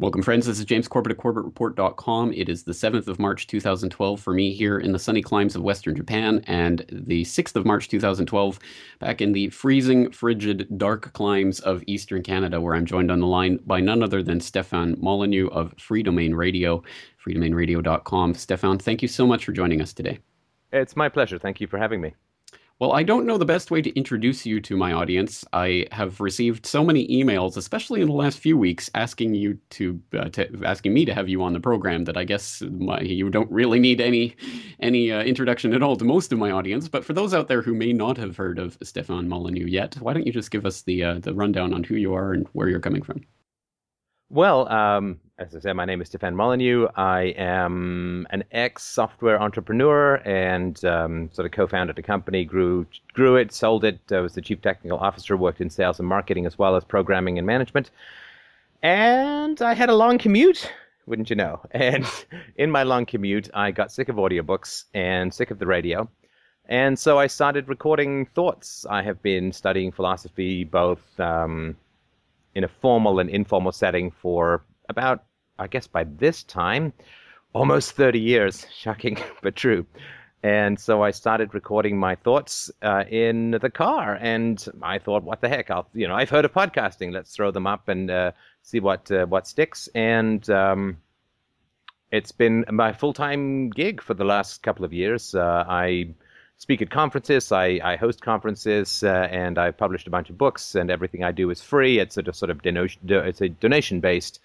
Welcome, friends. This is James Corbett at CorbettReport.com. It is the 7th of March 2012 for me here in the sunny climes of Western Japan, and the 6th of March 2012 back in the freezing, frigid, dark climes of Eastern Canada, where I'm joined on the line by none other than Stefan Molyneux of Freedomain Radio, freedomainradio.com. Stefan, thank you so much for joining us today. It's my pleasure. Thank you for having me. Well, I don't know the best way to introduce you to my audience. I have received so many emails, especially in the last few weeks, asking you to, uh, to asking me to have you on the program. That I guess my, you don't really need any any uh, introduction at all to most of my audience. But for those out there who may not have heard of Stefan Molyneux yet, why don't you just give us the uh, the rundown on who you are and where you're coming from? Well, um, as I said, my name is Stefan Molyneux. I am an ex-software entrepreneur and um, sort of co-founded a company, grew grew it, sold it. I was the chief technical officer, worked in sales and marketing as well as programming and management. And I had a long commute, wouldn't you know? And in my long commute, I got sick of audiobooks and sick of the radio. And so I started recording thoughts. I have been studying philosophy both um, in a formal and informal setting for about, I guess, by this time, almost 30 years. Shocking, but true. And so I started recording my thoughts uh, in the car, and I thought, "What the heck? I'll, you know, I've heard of podcasting. Let's throw them up and uh, see what uh, what sticks." And um, it's been my full time gig for the last couple of years. Uh, I speak at conferences. I, I host conferences, uh, and I've published a bunch of books. And everything I do is free. It's a sort of donation. It's a donation based.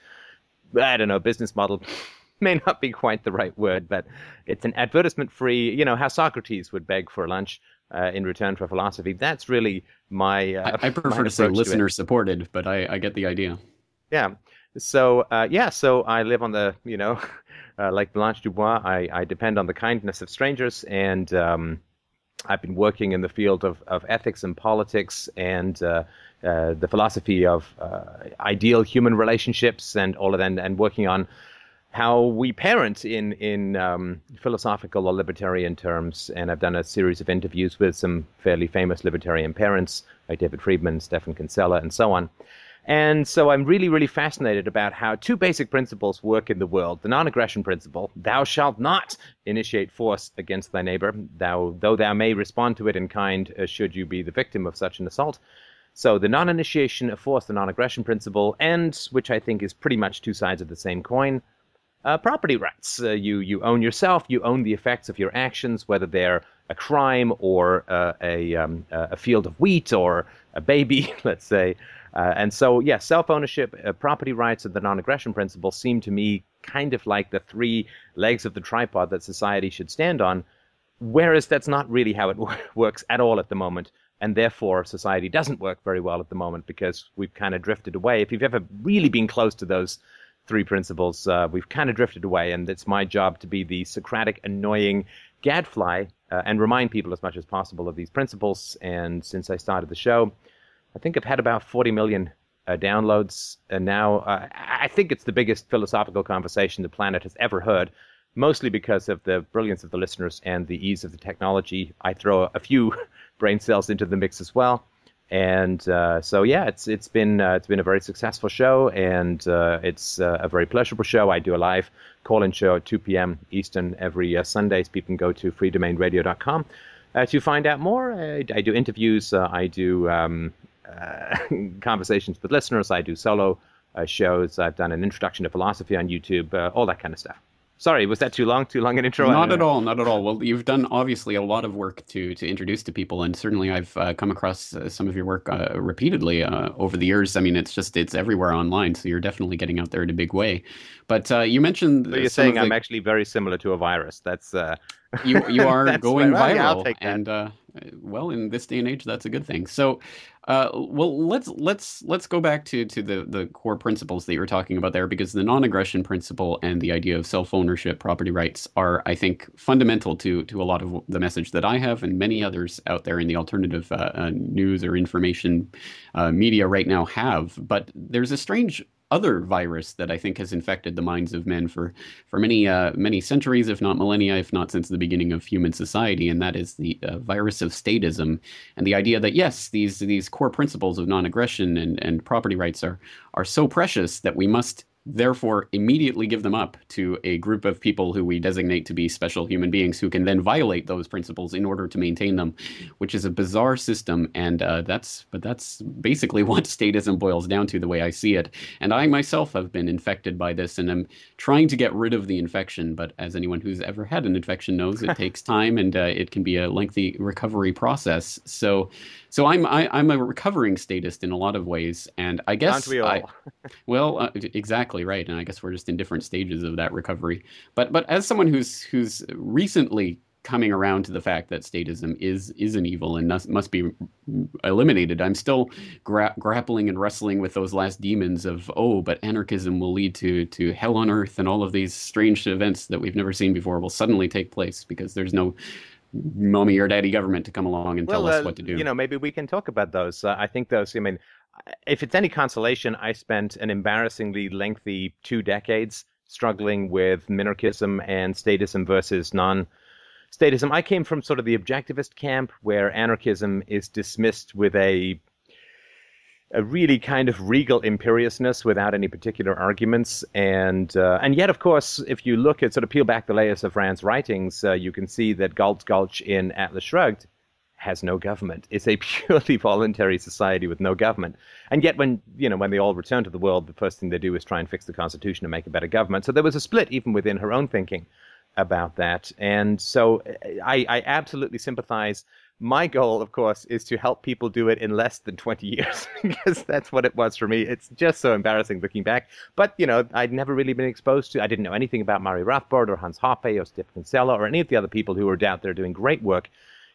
I don't know business model. May not be quite the right word, but it's an advertisement free. You know how Socrates would beg for lunch uh, in return for philosophy. That's really my. Uh, I, I, prefer to say listener supported, but I, I get the idea. Yeah. So uh, yeah, so I live on the you know, uh, like Blanche Dubois. I, I depend on the kindness of strangers, and um, I've been working in the field of, of ethics and politics and uh, uh, the philosophy of uh, ideal human relationships and all of that, and, and working on how we parent in in um, philosophical or libertarian terms. And I've done a series of interviews with some fairly famous libertarian parents, like David Friedman, Stephan Kinsella, and so on. And so I'm really, really fascinated about how two basic principles work in the world. The non-aggression principle, thou shalt not initiate force against thy neighbor, thou, though thou may respond to it in kind uh, should you be the victim of such an assault. So the non-initiation of force, the non-aggression principle, and, which I think is pretty much two sides of the same coin, uh, property rights. Uh, you, you own yourself, you own the effects of your actions, whether they're a crime or uh, a, um, a field of wheat or a baby, let's say. Uh, and so, yeah, self ownership, uh, property rights, and the non aggression principle seem to me kind of like the three legs of the tripod that society should stand on. Whereas that's not really how it works at all at the moment. And therefore, society doesn't work very well at the moment because we've kind of drifted away. If you've ever really been close to those three principles, uh, we've kind of drifted away. And it's my job to be the Socratic, annoying gadfly uh, and remind people as much as possible of these principles. And since I started the show, I think I've had about 40 million uh, downloads, and now uh, I think it's the biggest philosophical conversation the planet has ever heard. Mostly because of the brilliance of the listeners and the ease of the technology. I throw a few brain cells into the mix as well, and uh, so yeah, it's it's been uh, it's been a very successful show, and uh, it's uh, a very pleasurable show. I do a live call-in show at 2 p.m. Eastern every Sundays. People can go to freedomainradio.com to find out more. I, I do interviews. I do um, uh, conversations with listeners. I do solo uh, shows. I've done an introduction to philosophy on YouTube, uh, all that kind of stuff. Sorry, was that too long? Too long an intro? Not at all. Not at all. Well, you've done obviously a lot of work to to introduce to people, and certainly I've uh, come across uh, some of your work uh, repeatedly uh, over the years. I mean, it's just it's everywhere online, so you're definitely getting out there in a big way. But uh, you mentioned so you're saying I'm actually very similar to a virus. That's uh, you you are going viral, yeah, and well, in this day and age, that's a good thing. So, uh, well, let's let's let's go back to to the the core principles that you were talking about there, because the non-aggression principle and the idea of self-ownership, property rights, are, I think, fundamental to to a lot of the message that I have and many others out there in the alternative uh, uh, news or information uh, media right now have. But there's a strange other virus that I think has infected the minds of men for for many uh, many centuries, if not millennia, if not since the beginning of human society, and that is the uh, virus of statism. And the idea that yes, these these core principles of non-aggression and and property rights are are so precious that we must therefore immediately give them up to a group of people who we designate to be special human beings who can then violate those principles in order to maintain them, which is a bizarre system. And uh, that's but that's basically what statism boils down to, the way I see it. And I myself have been infected by this, and I'm trying to get rid of the infection. But as anyone who's ever had an infection knows, it takes time and uh, it can be a lengthy recovery process. So so I'm I, am i am a recovering statist in a lot of ways, and I guess we all? I, well, uh, exactly right, and I guess we're just in different stages of that recovery. But but as someone who's who's recently coming around to the fact that statism is is an evil and must, must be eliminated. I'm still gra- grappling and wrestling with those last demons of oh, but anarchism will lead to to hell on earth and all of these strange events that we've never seen before will suddenly take place because there's no mommy or daddy government to come along and well, tell us uh, what to do. You know, maybe we can talk about those. Uh, I think those. I mean, if it's any consolation, I spent an embarrassingly lengthy two decades struggling with minarchism and statism versus non. Statism. I came from sort of the objectivist camp where anarchism is dismissed with a a really kind of regal imperiousness without any particular arguments. And uh, and yet, of course, if you look at sort of peel back the layers of Rand's writings, uh, you can see that Galt's Gulch in Atlas Shrugged has no government. It's a purely voluntary society with no government. And yet, when you know when they all return to the world, the first thing they do is try and fix the constitution and make a better government. So there was a split even within her own thinking about that. And so I, I absolutely sympathize my goal, of course, is to help people do it in less than 20 years because that's what it was for me. It's just so embarrassing looking back. But, you know, I'd never really been exposed to, I didn't know anything about Murray Rothbard or Hans Hoppe or Stef Kinsella or any of the other people who were out there doing great work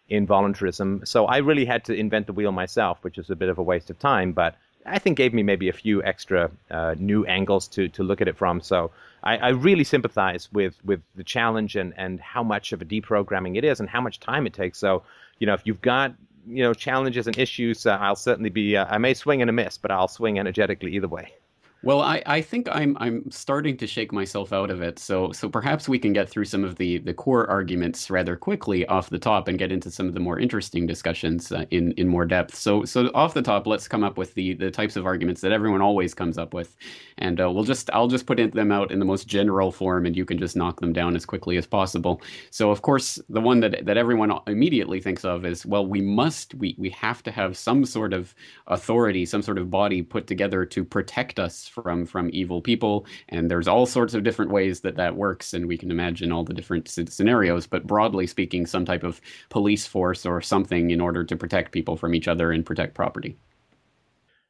in voluntarism. So I really had to invent the wheel myself, which was a bit of a waste of time, but I think gave me maybe a few extra uh, new angles to, to look at it from. So I, I, really sympathize with, with the challenge and, and how much of a deprogramming it is and how much time it takes. So you know, if you've got you know challenges and issues, uh, I'll certainly be. Uh, I may swing and a miss, but I'll swing energetically either way. Well, I, I think I'm I'm starting to shake myself out of it. So so perhaps we can get through some of the the core arguments rather quickly off the top and get into some of the more interesting discussions uh, in in more depth. So so off the top, let's come up with the the types of arguments that everyone always comes up with, and uh, we'll just I'll just put them out in the most general form, and you can just knock them down as quickly as possible. So of course, the one that that everyone immediately thinks of is well, we must we we have to have some sort of authority, some sort of body put together to protect us from from evil people. And there's all sorts of different ways that that works. And we can imagine all the different scenarios. But broadly speaking some type of police force or something in order to protect people from each other and protect property.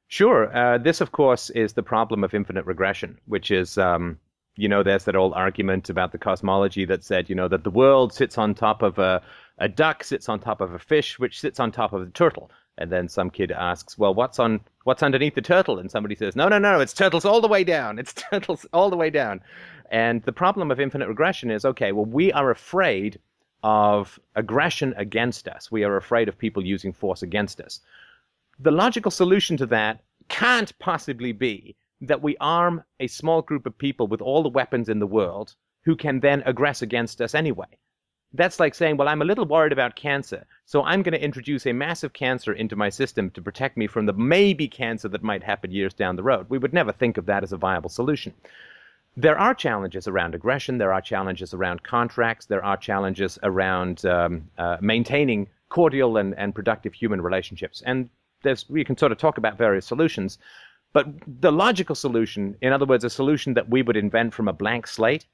Sure. Uh, this of course is the problem of infinite regression which is um, you know there's that old argument about the cosmology that said you know that the world sits on top of a a duck sits on top of a fish which sits on top of the turtle. And then some kid asks, "Well, what's on what's underneath the turtle?" And somebody says, "No, no, no, it's turtles all the way down. It's turtles all the way down." And the problem of infinite regression is, okay, well, we are afraid of aggression against us. We are afraid of people using force against us. The logical solution to that can't possibly be that we arm a small group of people with all the weapons in the world who can then aggress against us anyway. That's like saying, well, I'm a little worried about cancer, so I'm going to introduce a massive cancer into my system to protect me from the maybe cancer that might happen years down the road. We would never think of that as a viable solution. There are challenges around aggression, there are challenges around contracts, there are challenges around um, uh, maintaining cordial and, and productive human relationships. And there's, we can sort of talk about various solutions. But the logical solution, in other words, a solution that we would invent from a blank slate,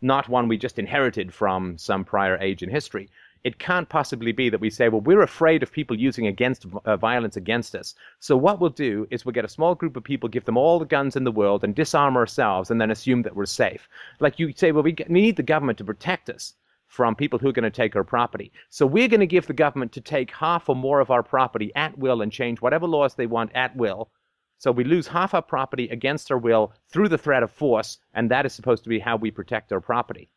not one we just inherited from some prior age in history. It can't possibly be that we say, well, we're afraid of people using against uh, violence against us. So what we'll do is we'll get a small group of people, give them all the guns in the world, and disarm ourselves, and then assume that we're safe. Like you say, well, we need the government to protect us from people who are going to take our property. So we're going to give the government to take half or more of our property at will and change whatever laws they want at will so we lose half our property against our will through the threat of force, and that is supposed to be how we protect our property.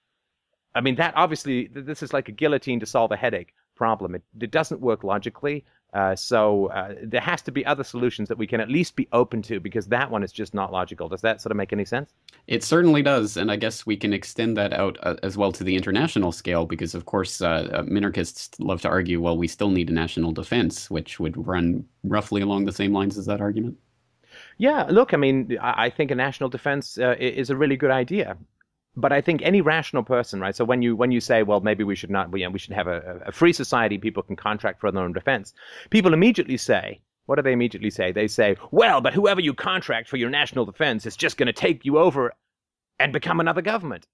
I mean, that obviously, this is like a guillotine to solve a headache problem. It, it doesn't work logically. Uh, so uh, there has to be other solutions that we can at least be open to because that one is just not logical. Does that sort of make any sense? It certainly does, and I guess we can extend that out uh, as well to the international scale because, of course, uh, uh, minarchists love to argue, well, we still need a national defense, which would run roughly along the same lines as that argument. Yeah, look, I mean, I think a national defense uh, is a really good idea. But I think any rational person, right? So when you when you say, well, maybe we should not, we, we should have a, a free society, people can contract for their own defense. People immediately say, what do they immediately say? They say, well, but whoever you contract for your national defense is just going to take you over and become another government.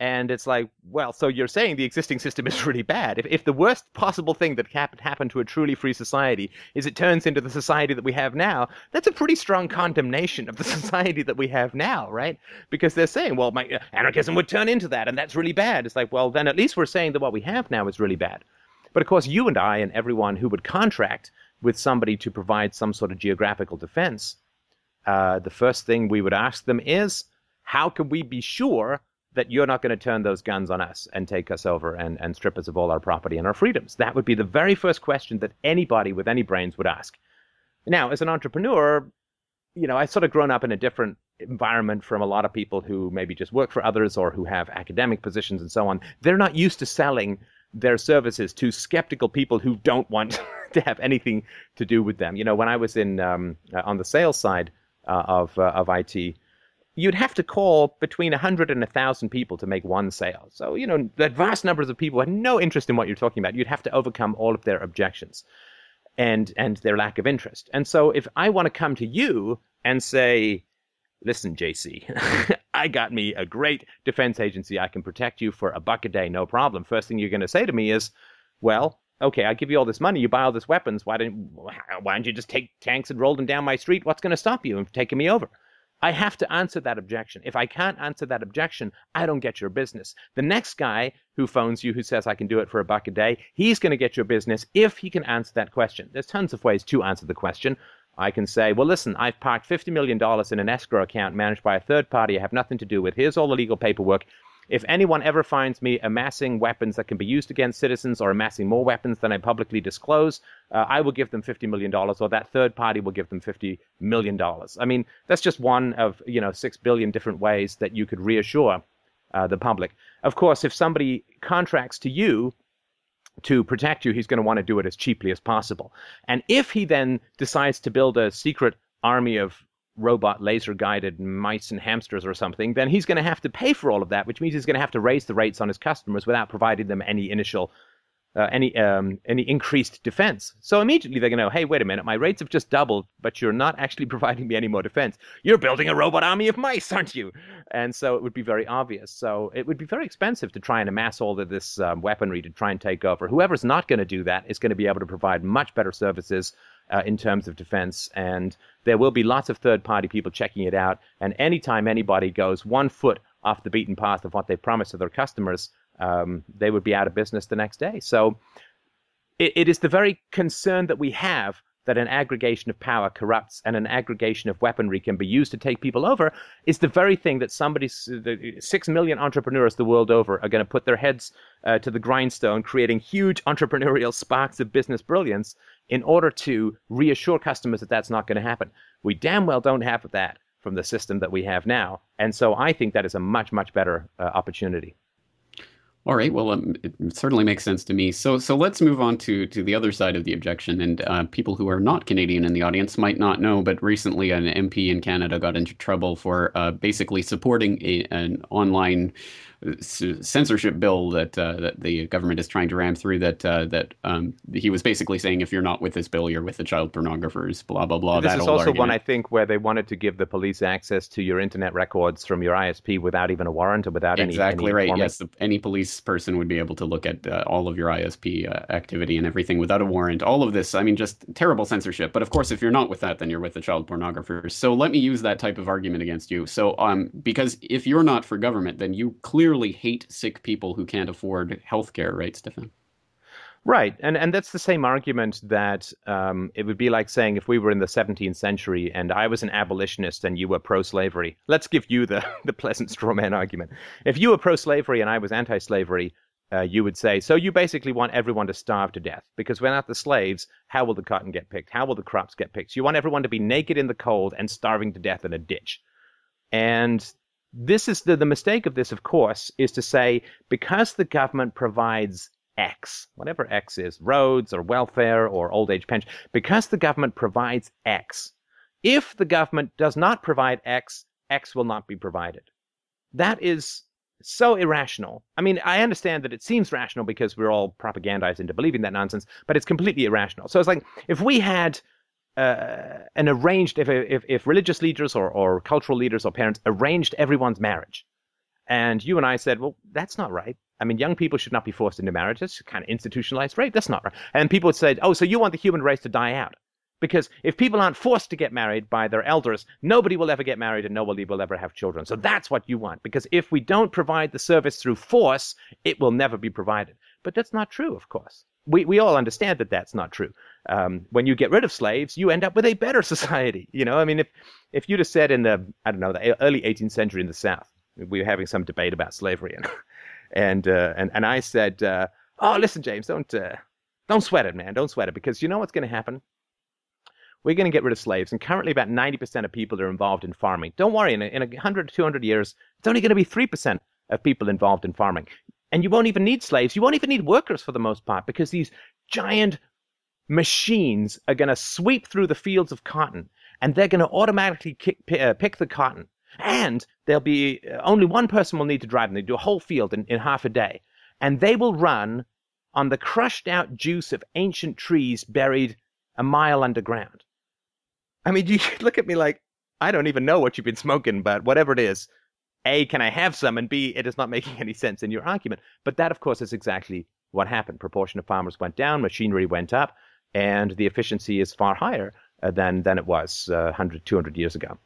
And it's like, well, so you're saying the existing system is really bad. If, if the worst possible thing that can happen to a truly free society is it turns into the society that we have now, that's a pretty strong condemnation of the society that we have now, right? Because they're saying, well, my, uh, anarchism would turn into that, and that's really bad. It's like, well, then at least we're saying that what we have now is really bad. But of course, you and I and everyone who would contract with somebody to provide some sort of geographical defense, uh, the first thing we would ask them is, how can we be sure that you're not going to turn those guns on us and take us over and, and strip us of all our property and our freedoms? That would be the very first question that anybody with any brains would ask. Now, as an entrepreneur, you know, I've sort of grown up in a different environment from a lot of people who maybe just work for others or who have academic positions and so on. They're not used to selling their services to skeptical people who don't want to have anything to do with them. You know, when I was in um, uh, on the sales side uh, of uh, of IT, you'd have to call between 100 and 1,000 people to make one sale. So, you know, that vast numbers of people had no interest in what you're talking about. You'd have to overcome all of their objections and and their lack of interest. And so if I want to come to you and say, listen, JC, I got me a great defense agency. I can protect you for a buck a day, no problem. First thing you're going to say to me is, well, okay, I give you all this money, you buy all this weapons. Why didn't why don't you just take tanks and roll them down my street? What's going to stop you from taking me over? I have to answer that objection. If I can't answer that objection, I don't get your business. The next guy who phones you who says I can do it for a buck a day, he's going to get your business if he can answer that question. There's tons of ways to answer the question. I can say, well, listen, I've parked $50 million in an escrow account managed by a third party I have nothing to do with. Here's all the legal paperwork. If anyone ever finds me amassing weapons that can be used against citizens or amassing more weapons than I publicly disclose, uh, I will give them $50 million, or that third party will give them $50 million. I mean, that's just one of, you know, six billion different ways that you could reassure uh, the public. Of course, if somebody contracts to you to protect you, he's going to want to do it as cheaply as possible. And if he then decides to build a secret army of robot laser guided mice and hamsters or something, then he's going to have to pay for all of that, which means he's going to have to raise the rates on his customers without providing them any initial. Uh, any um, any increased defense. So immediately they're going to know, hey, wait a minute, my rates have just doubled, but you're not actually providing me any more defense. You're building a robot army of mice, aren't you? And so it would be very obvious. So it would be very expensive to try and amass all of this um, weaponry to try and take over. Whoever's not going to do that is going to be able to provide much better services uh, in terms of defense. And there will be lots of third party people checking it out. And anytime anybody goes one foot off the beaten path of what they promised to their customers, um, they would be out of business the next day. So it, it is the very concern that we have that an aggregation of power corrupts and an aggregation of weaponry can be used to take people over is the very thing that somebody, six million entrepreneurs the world over, are going to put their heads uh, to the grindstone, creating huge entrepreneurial sparks of business brilliance in order to reassure customers that that's not going to happen. We damn well don't have that from the system that we have now. And so I think that is a much, much better uh, opportunity. All right. Well, um, it certainly makes sense to me. So, so let's move on to to the other side of the objection. And uh, people who are not Canadian in the audience might not know, but recently an MP in Canada got into trouble for uh, basically supporting a, an online censorship bill that uh, that the government is trying to ram through. That uh, that um, he was basically saying, if you're not with this bill, you're with the child pornographers. Blah blah blah. This is also argument. one I think where they wanted to give the police access to your internet records from your ISP without even a warrant or without exactly any, right. Forming. Yes, any police person would be able to look at uh, all of your ISP uh, activity and everything without a warrant. All of this, I mean, just terrible censorship. But of course, if you're not with that, then you're with the child pornographers. So let me use that type of argument against you. So um, because if you're not for government, then you clearly hate sick people who can't afford healthcare, right, Stefan? Right, and and that's the same argument that um, it would be like saying if we were in the 17th century and I was an abolitionist and you were pro-slavery. Let's give you the the pleasant straw man argument. If you were pro-slavery and I was anti-slavery, uh, you would say, so you basically want everyone to starve to death because without the slaves, how will the cotton get picked? How will the crops get picked? You want everyone to be naked in the cold and starving to death in a ditch. And this is the, the mistake of this, of course, is to say because the government provides X, whatever X is, roads or welfare or old age pension, because the government provides X, if the government does not provide X, X will not be provided. That is so irrational. I mean, I understand that it seems rational because we're all propagandized into believing that nonsense, but it's completely irrational. So it's like if we had uh, an arranged, if, if, if religious leaders or, or cultural leaders or parents arranged everyone's marriage, and you and I said, well, that's not right. I mean, young people should not be forced into marriage. That's kind of institutionalized rape. That's not right. And people would say, oh, so you want the human race to die out? Because if people aren't forced to get married by their elders, nobody will ever get married and nobody will ever have children. So that's what you want. Because if we don't provide the service through force, it will never be provided. But that's not true, of course. We, we all understand that that's not true. Um, when you get rid of slaves, you end up with a better society. You know, I mean, if, if you'd have said in the, I don't know, the early 18th century in the South, we were having some debate about slavery, and and uh, and, and I said, uh, "Oh, listen, James, don't uh, don't sweat it, man, don't sweat it, because you know what's going to happen we're going to get rid of slaves. And currently, about 90% of people are involved in farming. Don't worry, in, a, in 100 to 200 years, it's only going to be 3% of people involved in farming. And you won't even need slaves. You won't even need workers for the most part because these giant machines are going to sweep through the fields of cotton and they're going to automatically kick, uh, pick the cotton. And there'll be uh, only one person will need to drive them. They do a whole field in, in half a day. And they will run on the crushed out juice of ancient trees buried a mile underground. I mean, you look at me like I don't even know what you've been smoking, but whatever it is, A, can I have some? And B, it is not making any sense in your argument. But that, of course, is exactly what happened. Proportion of farmers went down, machinery went up, and the efficiency is far higher uh, than, than it was uh, 100, 200 years ago.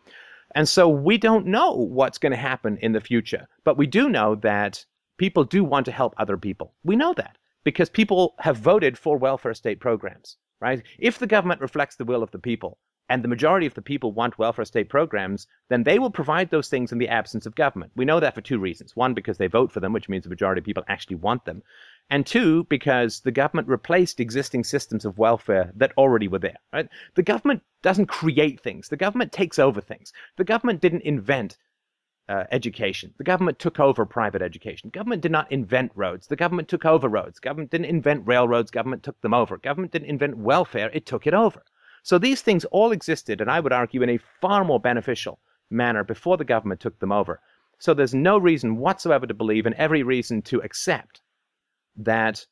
And so we don't know what's going to happen in the future, but we do know that people do want to help other people. We know that because people have voted for welfare state programs, right? If the government reflects the will of the people, and the majority of the people want welfare state programs, then they will provide those things in the absence of government. We know that for two reasons. One, because they vote for them, which means the majority of people actually want them. And two, because the government replaced existing systems of welfare that already were there. Right? The government doesn't create things. The government takes over things. The government didn't invent uh, education. The government took over private education. Government did not invent roads. The government took over roads. Government didn't invent railroads. Government took them over. Government didn't invent welfare. It took it over. So these things all existed, and I would argue in a far more beneficial manner before the government took them over. So there's no reason whatsoever to believe, and every reason to accept, that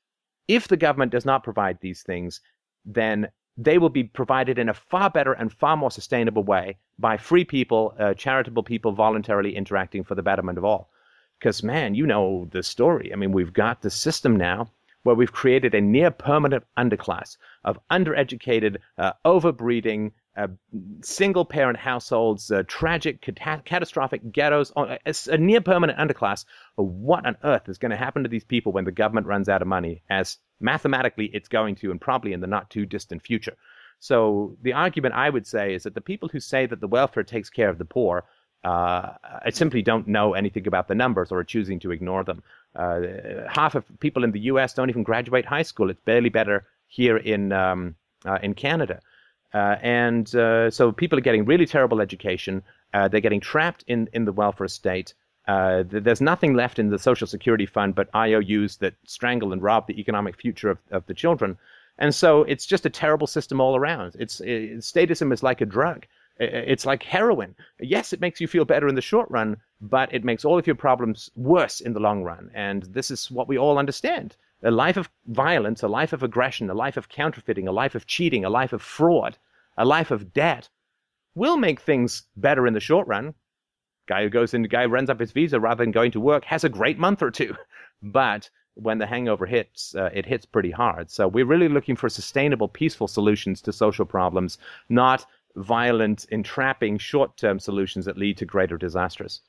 if the government does not provide these things, then they will be provided in a far better and far more sustainable way by free people, uh, charitable people voluntarily interacting for the betterment of all. Because, man, you know the story. I mean, we've got the system now where we've created a near permanent underclass of undereducated, uh, overbreeding, uh, single parent households, uh, tragic, cat- catastrophic ghettos, uh, a near permanent underclass. What on earth is going to happen to these people when the government runs out of money, as mathematically it's going to, and probably in the not too distant future? So, the argument I would say is that the people who say that the welfare takes care of the poor uh, I simply don't know anything about the numbers or are choosing to ignore them. Uh, half of people in the U.S. don't even graduate high school. It's barely better here in um, uh, in Canada, uh, and uh, so people are getting really terrible education. Uh, they're getting trapped in in the welfare state. there's nothing left in the Social Security Fund but IOUs that strangle and rob the economic future of, of the children. And so it's just a terrible system all around. It's it, statism is like a drug. It's like heroin. Yes, it makes you feel better in the short run, but it makes all of your problems worse in the long run. And this is what we all understand. A life of violence, a life of aggression, a life of counterfeiting, a life of cheating, a life of fraud, a life of debt will make things better in the short run. Guy who goes in, guy who runs up his visa rather than going to work has a great month or two. But when the hangover hits, uh, it hits pretty hard. So we're really looking for sustainable, peaceful solutions to social problems, not violent, entrapping short term solutions that lead to greater disasters.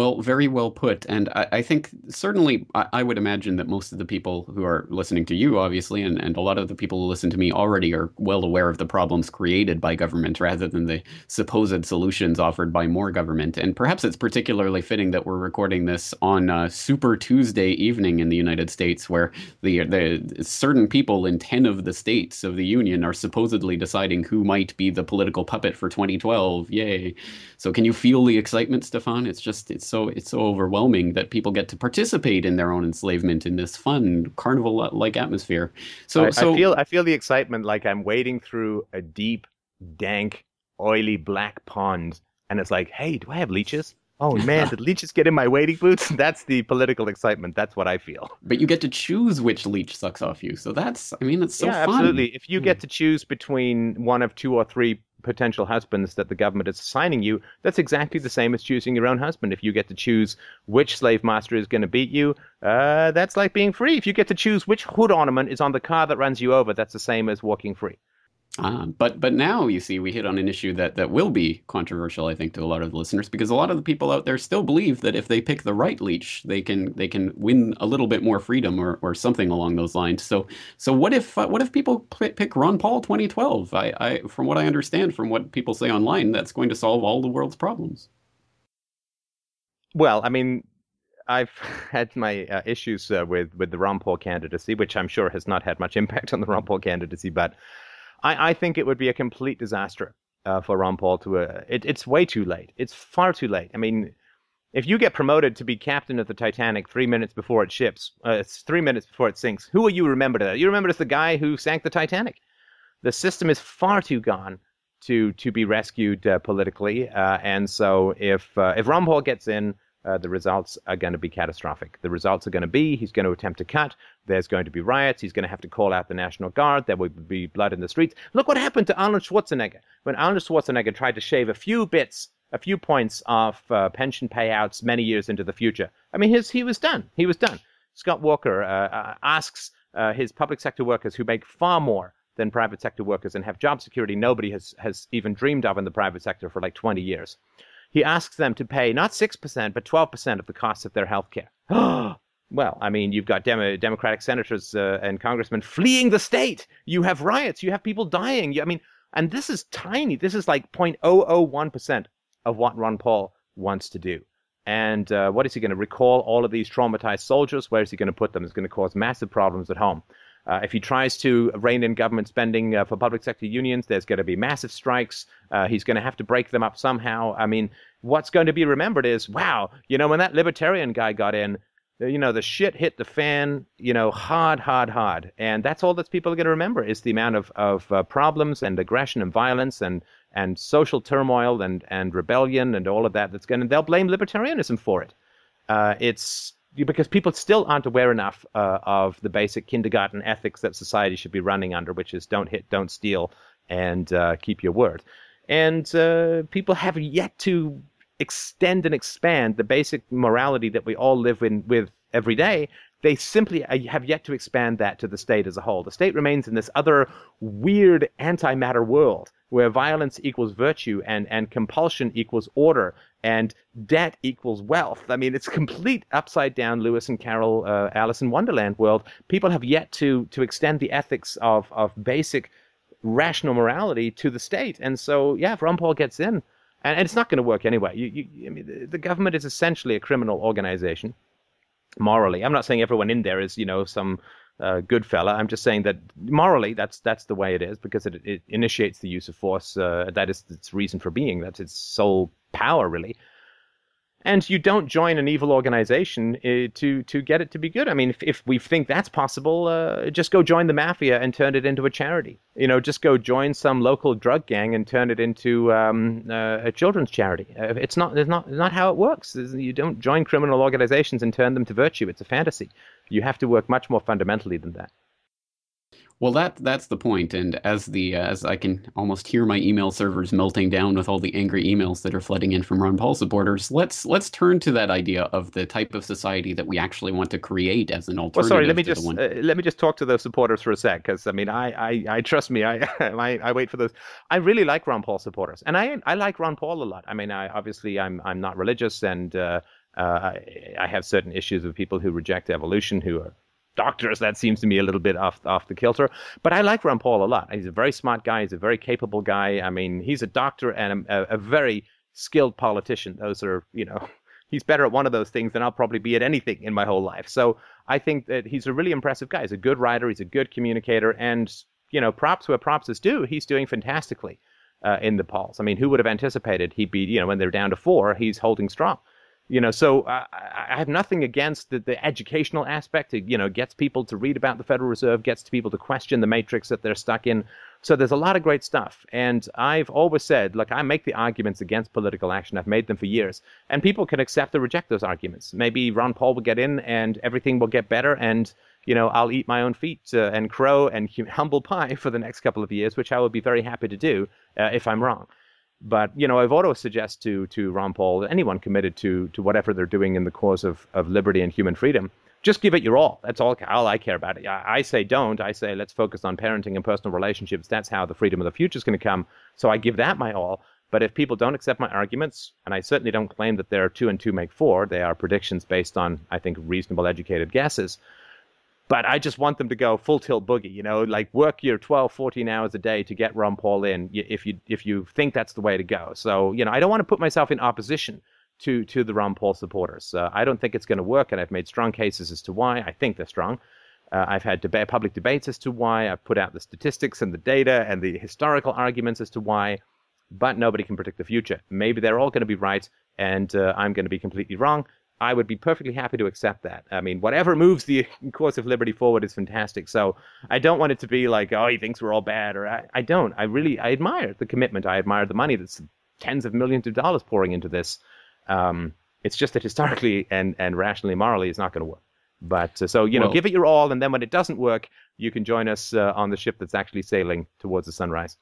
Well, very well put. And I, I think certainly I, I, would imagine that most of the people who are listening to you, obviously, and, and a lot of the people who listen to me already are well aware of the problems created by government rather than the supposed solutions offered by more government. And perhaps it's particularly fitting that we're recording this on Super Tuesday evening in the United States, where the, the certain people in 10 of the states of the Union are supposedly deciding who might be the political puppet for 2012. Yay. So can you feel the excitement, Stefan? It's just, it's so it's so overwhelming that people get to participate in their own enslavement in this fun carnival like atmosphere. So, I, so I feel I feel the excitement like I'm wading through a deep, dank oily black pond, and it's like, hey, do I have leeches? Oh man, did leeches get in my wading boots? That's the political excitement. That's what I feel. But you get to choose which leech sucks off you, so that's I mean, it's so yeah, fun. absolutely. If you get hmm. to choose between one of two or three potential husbands that the government is assigning you, that's exactly the same as choosing your own husband. If you get to choose which slave master is going to beat you, uh, that's like being free. If you get to choose which hood ornament is on the car that runs you over, that's the same as walking free. Uh, but but now you see we hit on an issue that that will be controversial, I think, to a lot of the listeners because a lot of the people out there still believe that if they pick the right leech, they can they can win a little bit more freedom or, or something along those lines. So so what if uh, what if people pick Ron Paul 2012? I, I from what I understand from what people say online, that's going to solve all the world's problems. Well, I mean, I've had my uh, issues uh, with with the Ron Paul candidacy, which I'm sure has not had much impact on the Ron Paul candidacy, but I, I think it would be a complete disaster uh, for Ron Paul to. Uh, it, it's way too late. It's far too late. I mean, if you get promoted to be captain of the Titanic three minutes before it ships, uh, it's three minutes before it sinks. Who will you remember that? You remember as the guy who sank the Titanic. The system is far too gone to to be rescued uh, politically, uh, and so if uh, if Ron Paul gets in, uh, the results are going to be catastrophic. The results are going to be he's going to attempt to cut. There's going to be riots. He's going to have to call out the National Guard. There will be blood in the streets. Look what happened to Arnold Schwarzenegger when Arnold Schwarzenegger tried to shave a few bits, a few points off uh, pension payouts many years into the future. I mean, his, he was done. He was done. Scott Walker uh, uh asks uh, his public sector workers who make far more than private sector workers and have job security nobody has, has even dreamed of in the private sector for like 20 years he asks them to pay not 6%, but 12% of the cost of their health care. well, I mean, you've got Demo- Democratic senators uh, and congressmen fleeing the state. You have riots. You have people dying. You, I mean, and this is tiny. This is like 0.001% of what Ron Paul wants to do. And uh, what is he going to recall all of these traumatized soldiers? Where is he going to put them? It's going to cause massive problems at home. Uh, if he tries to rein in government spending uh, for public sector unions, there's going to be massive strikes. Uh, he's going to have to break them up somehow. I mean, what's going to be remembered is, wow, you know, when that libertarian guy got in, you know, the shit hit the fan, you know, hard, hard, hard. And that's all that people are going to remember is the amount of, of uh, problems and aggression and violence and, and social turmoil and, and rebellion and all of that that's going to, they'll blame libertarianism for it. Uh, it's because people still aren't aware enough uh, of the basic kindergarten ethics that society should be running under, which is don't hit, don't steal, and uh, keep your word. And uh, people have yet to extend and expand the basic morality that we all live in with every day. They simply uh, have yet to expand that to the state as a whole. The state remains in this other weird antimatter world where violence equals virtue and, and compulsion equals order and debt equals wealth. I mean, it's complete upside down Lewis and Carroll, uh, Alice in Wonderland world. People have yet to to extend the ethics of of basic rational morality to the state. And so, yeah, if Ron Paul gets in, and, and it's not going to work anyway. You, you, I mean, the, the government is essentially a criminal organization morally. I'm not saying everyone in there is, you know, some uh, good fella. I'm just saying that morally, that's that's the way it is because it, it initiates the use of force. Uh, that is its reason for being. That's its sole power, really. And you don't join an evil organization uh, to to get it to be good. I mean, if, if we think that's possible, uh, just go join the mafia and turn it into a charity. You know, just go join some local drug gang and turn it into um, uh, a children's charity. Uh, it's not it's not it's not how it works. You don't join criminal organizations and turn them to virtue. It's a fantasy. You have to work much more fundamentally than that. Well, that that's the point. and as the uh, as I can almost hear my email servers melting down with all the angry emails that are flooding in from Ron Paul supporters, let's let's turn to that idea of the type of society that we actually want to create as an alternative. Well, sorry, let me just uh, let me just talk to those supporters for a sec, because I mean, I, I I trust me, I, I I wait for those. I really like Ron Paul supporters, and I I like Ron Paul a lot. I mean, I obviously I'm I'm not religious, and uh, uh, I, I have certain issues with people who reject evolution, who are doctors, that seems to me a little bit off off the kilter. But I like Ron Paul a lot. He's a very smart guy. He's a very capable guy. I mean, he's a doctor and a, a very skilled politician. Those are, you know, he's better at one of those things than I'll probably be at anything in my whole life. So I think that he's a really impressive guy. He's a good writer. He's a good communicator, and you know, props where props is due. He's doing fantastically uh, in the polls. I mean, who would have anticipated he'd be, you know, when they're down to four, he's holding strong. You know, so I, I have nothing against the, the educational aspect. It, you know, gets people to read about the Federal Reserve, gets people to question the matrix that they're stuck in. So there's a lot of great stuff. And I've always said, like I make the arguments against political action. I've made them for years. And people can accept or reject those arguments. Maybe Ron Paul will get in and everything will get better. And, you know, I'll eat my own feet uh, and crow and humble pie for the next couple of years, which I would be very happy to do uh, if I'm wrong. But you know, I've always suggest to to Ron Paul, anyone committed to to whatever they're doing in the cause of of liberty and human freedom, just give it your all. That's all, all I care about. I, I say don't. I say let's focus on parenting and personal relationships. That's how the freedom of the future is going to come. So I give that my all. But if people don't accept my arguments, and I certainly don't claim that there are two and two make four, they are predictions based on, I think, reasonable educated guesses but I just want them to go full tilt boogie, you know, like work your 12, 14 hours a day to get Ron Paul in if you if you think that's the way to go. So, you know, I don't want to put myself in opposition to to the Ron Paul supporters. Uh, I don't think it's going to work, and I've made strong cases as to why. I think they're strong. Uh, I've had debate, public debates as to why. I've put out the statistics and the data and the historical arguments as to why, but nobody can predict the future. Maybe they're all going to be right, and uh, I'm going to be completely wrong. I would be perfectly happy to accept that. I mean, whatever moves the course of liberty forward is fantastic. So I don't want it to be like, oh, he thinks we're all bad, or I, I don't. I really, I admire the commitment. I admire the money that's tens of millions of dollars pouring into this. Um, it's just that historically and, and rationally, morally, it's not going to work. But uh, so, you know, well, give it your all. And then when it doesn't work, you can join us uh, on the ship that's actually sailing towards the sunrise.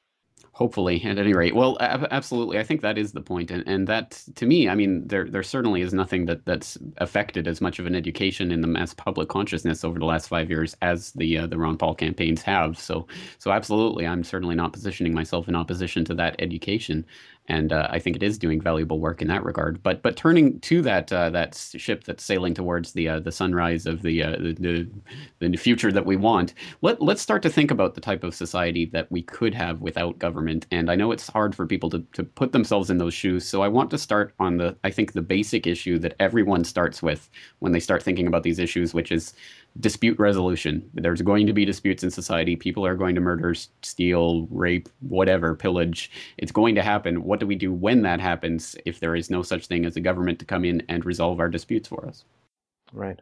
Hopefully, at any rate. Well, ab- absolutely. I think that is the point, and and that to me, I mean, there there certainly is nothing that that's affected as much of an education in the mass public consciousness over the last five years as the uh, the Ron Paul campaigns have. So so absolutely, I'm certainly not positioning myself in opposition to that education and uh, I think it is doing valuable work in that regard. But but turning to that uh, that ship that's sailing towards the uh, the sunrise of the, uh, the, the the future that we want, let let's start to think about the type of society that we could have without government. And I know it's hard for people to to put themselves in those shoes. So I want to start on the I think the basic issue that everyone starts with when they start thinking about these issues, which is dispute resolution. There's going to be disputes in society. People are going to murder, steal, rape, whatever, pillage. It's going to happen. What do we do when that happens if there is no such thing as a government to come in and resolve our disputes for us? Right.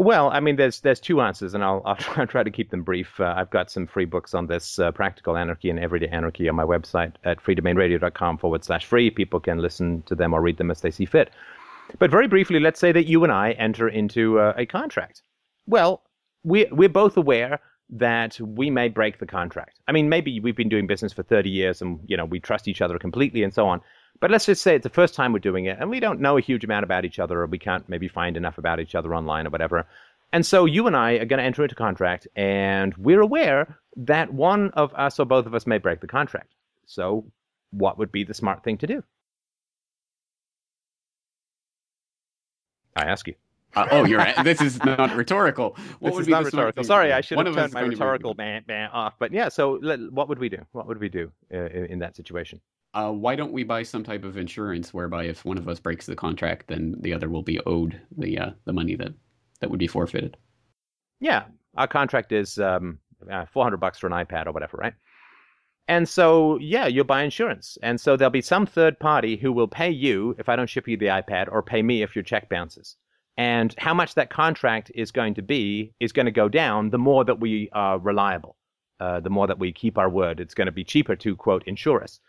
Well, I mean, there's there's two answers, and I'll I'll try, try to keep them brief. Uh, I've got some free books on this, uh, Practical Anarchy and Everyday Anarchy, on my website at freedomainradio.com forward slash free. People can listen to them or read them as they see fit. But very briefly, let's say that you and I enter into a, a contract. Well, we, we're both aware that we may break the contract. I mean, maybe we've been doing business for 30 years and, you know, we trust each other completely and so on. But let's just say it's the first time we're doing it and we don't know a huge amount about each other or we can't maybe find enough about each other online or whatever. And so you and I are going to enter into contract and we're aware that one of us or both of us may break the contract. So what would be the smart thing to do? I ask you. Uh, oh, you're. This is not rhetorical. What this would be not rhetorical. Sorry, I should have turned my rhetorical ban, ban off. But yeah, so what would we do? What would we do uh, in, in, that situation? Uh, why don't we buy some type of insurance whereby if one of us breaks the contract, then the other will be owed the uh, the money that that would be forfeited? Yeah, our contract is um, uh, 400 bucks for an iPad or whatever, right? And so, yeah, you'll buy insurance. And so there'll be some third party who will pay you if I don't ship you the iPad or pay me if your check bounces. And how much that contract is going to be is going to go down the more that we are reliable, uh, the more that we keep our word. It's going to be cheaper to, quote, insure us.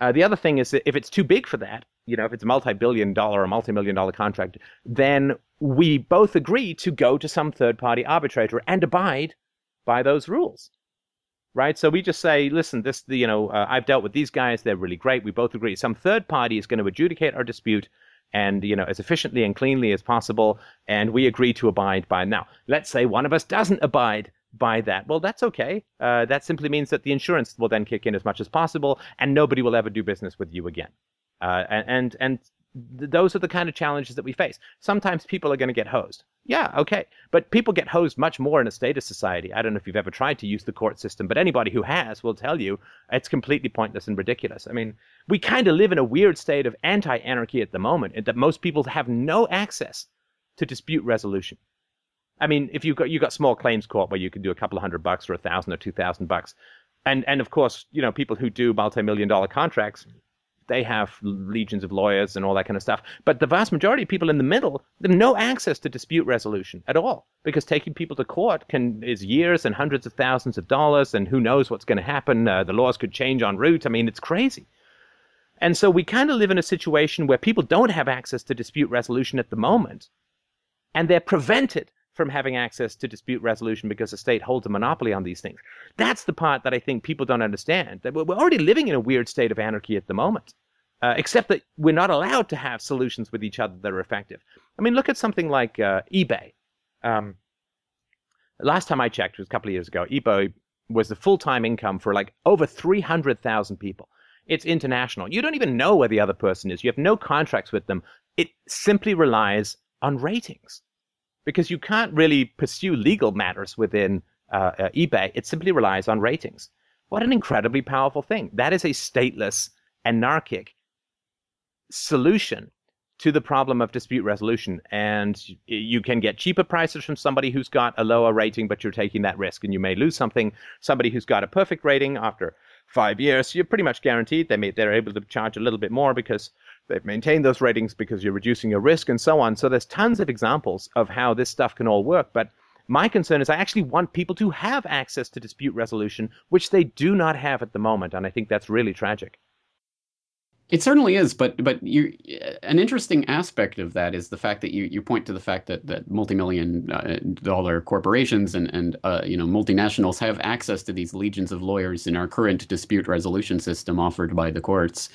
Uh, the other thing is that if it's too big for that, you know, if it's a multi-billion dollar or multi-million dollar contract, then we both agree to go to some third party arbitrator and abide by those rules right? So we just say, listen, this, you know, uh, I've dealt with these guys; they're really great. We both agree. Some third party is going to adjudicate our dispute, and you know, as efficiently and cleanly as possible, and we agree to abide by. Now, let's say one of us doesn't abide by that. Well, that's okay. Uh, that simply means that the insurance will then kick in as much as possible, and nobody will ever do business with you again. Uh, and and those are the kind of challenges that we face. Sometimes people are going to get hosed. Yeah, okay. But people get hosed much more in a statist society. I don't know if you've ever tried to use the court system, but anybody who has will tell you it's completely pointless and ridiculous. I mean, we kind of live in a weird state of anti anarchy at the moment, that most people have no access to dispute resolution. I mean, if you've got you got small claims court where you can do a couple of hundred bucks or a thousand or two thousand bucks, and and of course, you know, people who do multi-million dollar contracts they have legions of lawyers and all that kind of stuff. But the vast majority of people in the middle have no access to dispute resolution at all because taking people to court can is years and hundreds of thousands of dollars, and who knows what's going to happen. Uh, the laws could change en route. I mean, it's crazy. And so we kind of live in a situation where people don't have access to dispute resolution at the moment, and they're prevented from having access to dispute resolution because the state holds a monopoly on these things. That's the part that I think people don't understand. That we're already living in a weird state of anarchy at the moment, uh, except that we're not allowed to have solutions with each other that are effective. I mean, look at something like uh, eBay. Um, last time I checked, was a couple of years ago, eBay was the full-time income for like over 300,000 people. It's international. You don't even know where the other person is. You have no contracts with them. It simply relies on ratings because you can't really pursue legal matters within uh, uh, eBay. It simply relies on ratings. What an incredibly powerful thing. That is a stateless, anarchic solution to the problem of dispute resolution. And you can get cheaper prices from somebody who's got a lower rating, but you're taking that risk and you may lose something. Somebody who's got a perfect rating after five years, you're pretty much guaranteed they may, they're able to charge a little bit more because they've maintained those ratings because you're reducing your risk and so on. So there's tons of examples of how this stuff can all work. But my concern is I actually want people to have access to dispute resolution, which they do not have at the moment. And I think that's really tragic. It certainly is, but but you an interesting aspect of that is the fact that you, you point to the fact that that multi-million uh, dollar corporations and and uh, you know multinationals have access to these legions of lawyers in our current dispute resolution system offered by the courts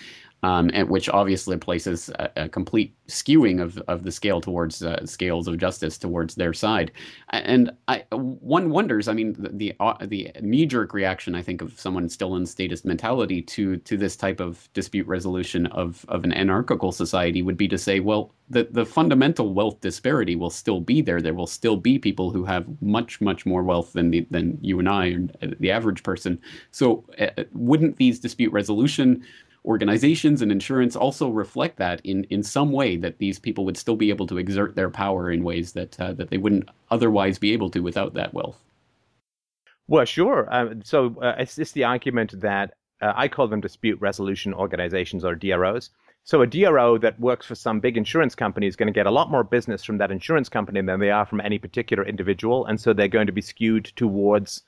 um, and which obviously places a, a, complete skewing of, of the scale towards uh, scales of justice towards their side. And I, one wonders, I mean, the the, uh, the knee-jerk reaction, I think, of someone still in statist mentality to to this type of dispute resolution of of an anarchical society would be to say, well, the the fundamental wealth disparity will still be there. There will still be people who have much much more wealth than the, than you and I and the average person. So, uh, wouldn't these dispute resolution organizations and insurance also reflect that in, in some way that these people would still be able to exert their power in ways that uh, that they wouldn't otherwise be able to without that wealth. Well, sure. Uh, so uh, it's just the argument that uh, I call them dispute resolution organizations or DROs. So a DRO that works for some big insurance company is going to get a lot more business from that insurance company than they are from any particular individual, and so they're going to be skewed towards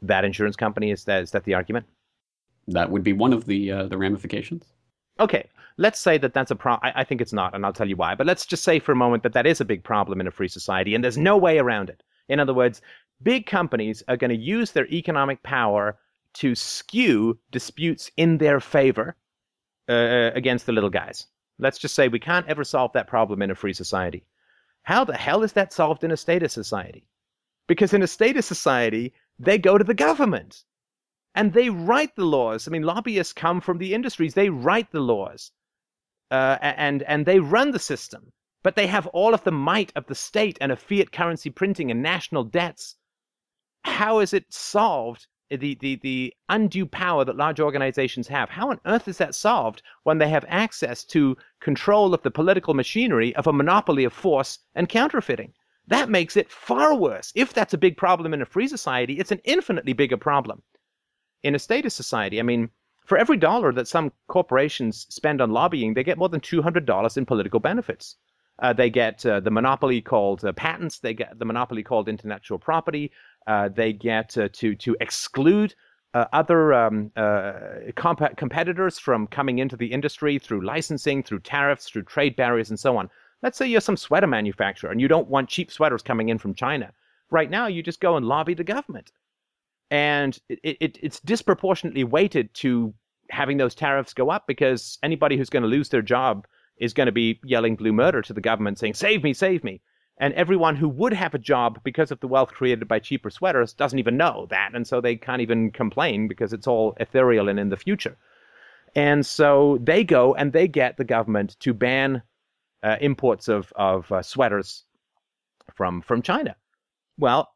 that insurance company. Is that is that the argument? That would be one of the uh, the ramifications. Okay, let's say that that's a problem. I think it's not, and I'll tell you why. But let's just say for a moment that that is a big problem in a free society, and there's no way around it. In other words, big companies are going to use their economic power to skew disputes in their favor uh, uh, against the little guys. Let's just say we can't ever solve that problem in a free society. How the hell is that solved in a statist society? Because in a statist society, they go to the government and they write the laws. I mean, lobbyists come from the industries; they write the laws, uh, and and they run the system. But they have all of the might of the state and of fiat currency printing and national debts. How is it solved? The, the, the undue power that large organizations have. How on earth is that solved when they have access to control of the political machinery of a monopoly of force and counterfeiting? That makes it far worse. If that's a big problem in a free society, it's an infinitely bigger problem in a statist society. I mean, for every dollar that some corporations spend on lobbying, they get more than $200 in political benefits. Uh, they get uh, the monopoly called uh, patents. They get the monopoly called intellectual property. Uh, they get uh, to to exclude uh, other um, comp- competitors from coming into the industry through licensing, through tariffs, through trade barriers, and so on. Let's say you're some sweater manufacturer and you don't want cheap sweaters coming in from China. Right now, you just go and lobby the government and it, it, it's disproportionately weighted to having those tariffs go up because anybody who's going to lose their job is going to be yelling blue murder to the government saying save me save me. And everyone who would have a job because of the wealth created by cheaper sweaters doesn't even know that and so they can't even complain because it's all ethereal and in the future. And so they go and they get the government to ban uh, imports of, of uh, sweaters from from china. Well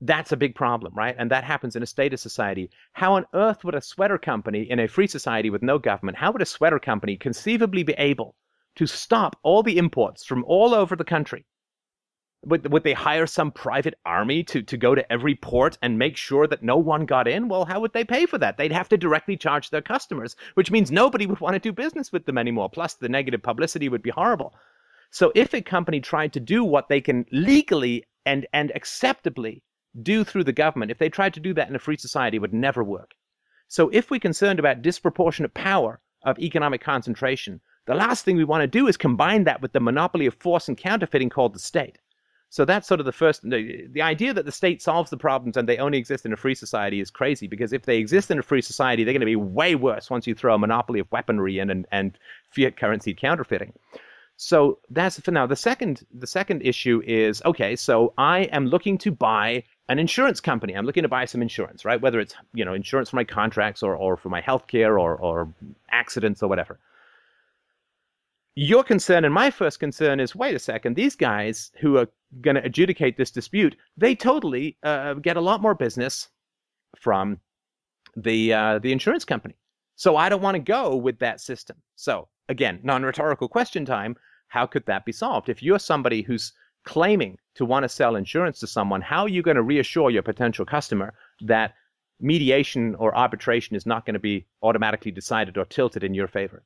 that's a big problem, right? And that happens in a statist society. How on earth would a sweater company in a free society with no government, how would a sweater company conceivably be able to stop all the imports from all over the country would, would they hire some private army to, to go to every port and make sure that no one got in? Well, how would they pay for that? They'd have to directly charge their customers, which means nobody would want to do business with them anymore. Plus, the negative publicity would be horrible. So, if a company tried to do what they can legally and, and acceptably do through the government, if they tried to do that in a free society, would never work. So, if we're concerned about disproportionate power of economic concentration, the last thing we want to do is combine that with the monopoly of force and counterfeiting called the state. So that's sort of the first. The, the idea that the state solves the problems and they only exist in a free society is crazy because if they exist in a free society, they're going to be way worse once you throw a monopoly of weaponry in and, and fiat currency counterfeiting. So that's for now. The second the second issue is okay. So I am looking to buy an insurance company. I'm looking to buy some insurance, right? Whether it's you know insurance for my contracts or or for my health care or or accidents or whatever your concern and my first concern is wait a second these guys who are going to adjudicate this dispute they totally uh, get a lot more business from the uh, the insurance company so i don't want to go with that system so again non-rhetorical question time how could that be solved if you're somebody who's claiming to want to sell insurance to someone how are you going to reassure your potential customer that mediation or arbitration is not going to be automatically decided or tilted in your favor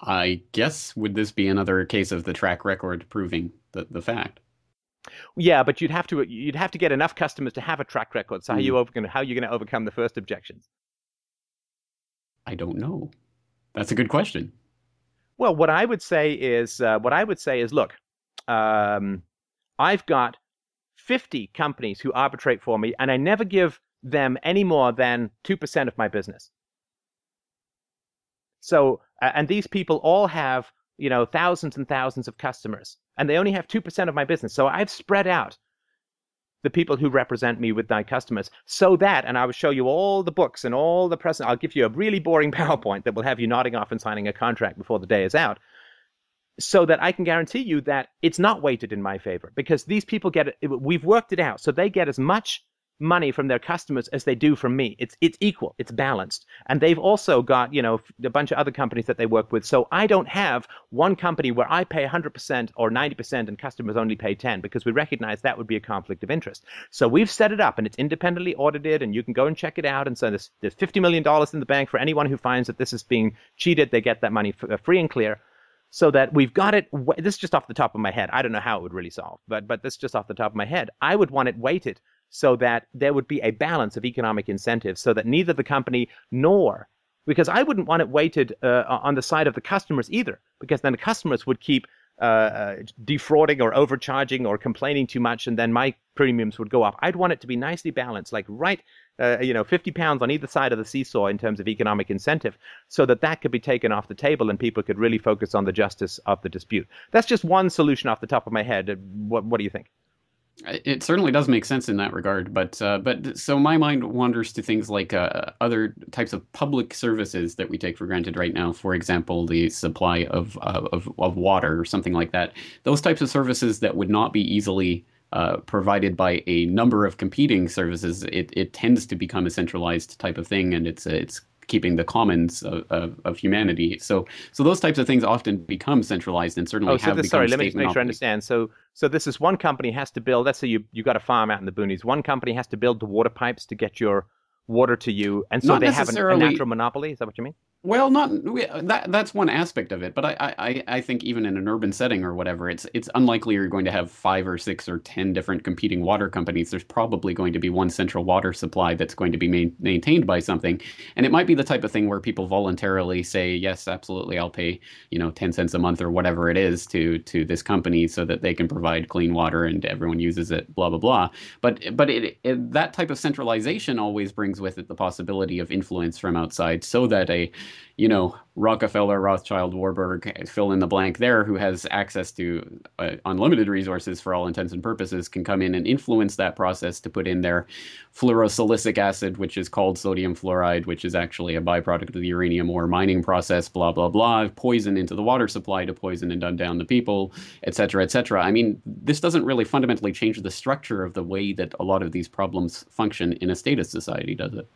I guess would this be another case of the track record proving the, the fact? Yeah, but you'd have to you'd have to get enough customers to have a track record. So how mm. you over, how are you going to overcome the first objections? I don't know. That's a good question. Well, what I would say is uh, what I would say is look, um, I've got 50 companies who arbitrate for me, and I never give them any more than 2% of my business. So, and these people all have, you know, thousands and thousands of customers, and they only have 2% of my business. So I've spread out the people who represent me with my customers so that, and I will show you all the books and all the present, I'll give you a really boring PowerPoint that will have you nodding off and signing a contract before the day is out so that I can guarantee you that it's not weighted in my favor because these people get it. We've worked it out. So they get as much money from their customers as they do from me. It's it's equal. It's balanced. And they've also got, you know, a bunch of other companies that they work with. So I don't have one company where I pay 100% or 90% and customers only pay 10 because we recognize that would be a conflict of interest. So we've set it up and it's independently audited and you can go and check it out and so there's, there's 50 million dollars in the bank for anyone who finds that this is being cheated, they get that money uh, free and clear so that we've got it. This is just off the top of my head. I don't know how it would really solve, but but this is just off the top of my head. I would want it weighted so that there would be a balance of economic incentives so that neither the company nor because I wouldn't want it weighted uh, on the side of the customers either, because then the customers would keep uh, uh, defrauding or overcharging or complaining too much, and then my premiums would go up. I'd want it to be nicely balanced, like right, uh, you know, 50 pounds on either side of the seesaw in terms of economic incentive, so that that could be taken off the table and people could really focus on the justice of the dispute. That's just one solution off the top of my head. What, what do you think? It certainly does make sense in that regard, but uh, but so my mind wanders to things like uh, other types of public services that we take for granted right now. For example, the supply of, uh, of of water or something like that. Those types of services that would not be easily uh, provided by a number of competing services. It it tends to become a centralized type of thing, and it's it's keeping the commons of, of, of, humanity. So so those types of things often become centralized and certainly oh, so have this, sorry, let me just make sure I understand. So so this is one company has to build. Let's say you you got a farm out in the boonies. One company has to build the water pipes to get your water to you, and so Not they have a natural monopoly. Is that what you mean? Well, not that. That's one aspect of it, but I, I, I think even in an urban setting or whatever, it's it's unlikely you're going to have five or six or ten different competing water companies. There's probably going to be one central water supply that's going to be main, maintained by something, and it might be the type of thing where people voluntarily say, yes, absolutely, I'll pay you know ten cents a month or whatever it is to to this company so that they can provide clean water and everyone uses it, blah blah blah. But but it, it that type of centralization always brings with it the possibility of influence from outside, so that a you know, Rockefeller, Rothschild, Warburg, fill in the blank there, who has access to uh, unlimited resources for all intents and purposes, can come in and influence that process to put in their fluorosilicic acid, which is called sodium fluoride, which is actually a byproduct of the uranium ore mining process, blah, blah, blah, poison into the water supply to poison and dumb down the people, et cetera, et cetera. I mean, this doesn't really fundamentally change the structure of the way that a lot of these problems function in a statist society, does it?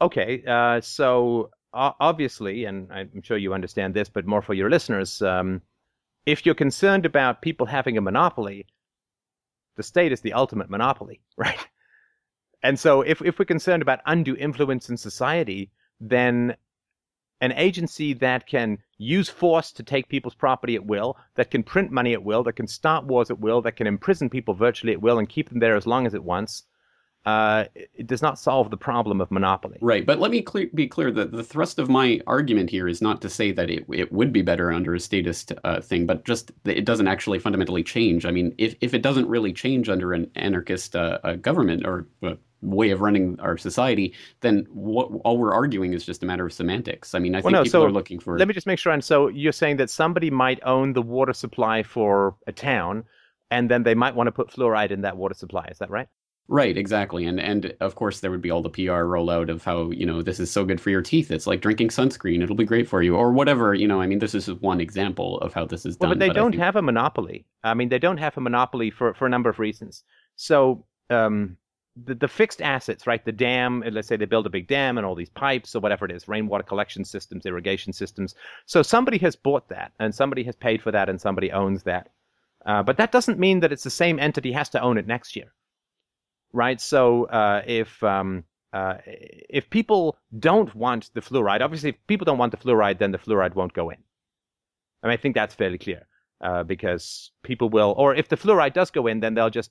Okay, uh, so obviously, and I'm sure you understand this, but more for your listeners, um, if you're concerned about people having a monopoly, the state is the ultimate monopoly, right? And so if, if we're concerned about undue influence in society, then an agency that can use force to take people's property at will, that can print money at will, that can start wars at will, that can imprison people virtually at will and keep them there as long as it wants, uh, it does not solve the problem of monopoly. Right, but let me be clear that the thrust of my argument here is not to say that it, it would be better under a statist uh, thing, but just that it doesn't actually fundamentally change. I mean, if, if it doesn't really change under an anarchist uh, government or way of running our society, then what all we're arguing is just a matter of semantics. I mean, I well, think no, people so are looking for. Let me just make sure. And so you're saying that somebody might own the water supply for a town, and then they might want to put fluoride in that water supply. Is that right? Right, exactly. And and of course there would be all the PR rollout of how, you know, this is so good for your teeth. It's like drinking sunscreen. It'll be great for you or whatever, you know. I mean, this is just one example of how this is done. Well, but they but don't think... have a monopoly. I mean, they don't have a monopoly for for a number of reasons. So, um the, the fixed assets, right? The dam, let's say they build a big dam and all these pipes or whatever it is, rainwater collection systems, irrigation systems. So somebody has bought that and somebody has paid for that and somebody owns that. Uh, but that doesn't mean that it's the same entity has to own it next year, right? So uh, if um, uh, if people don't want the fluoride, obviously if people don't want the fluoride, then the fluoride won't go in. Mean, I think that's fairly clear uh, because people will, or if the fluoride does go in, then they'll just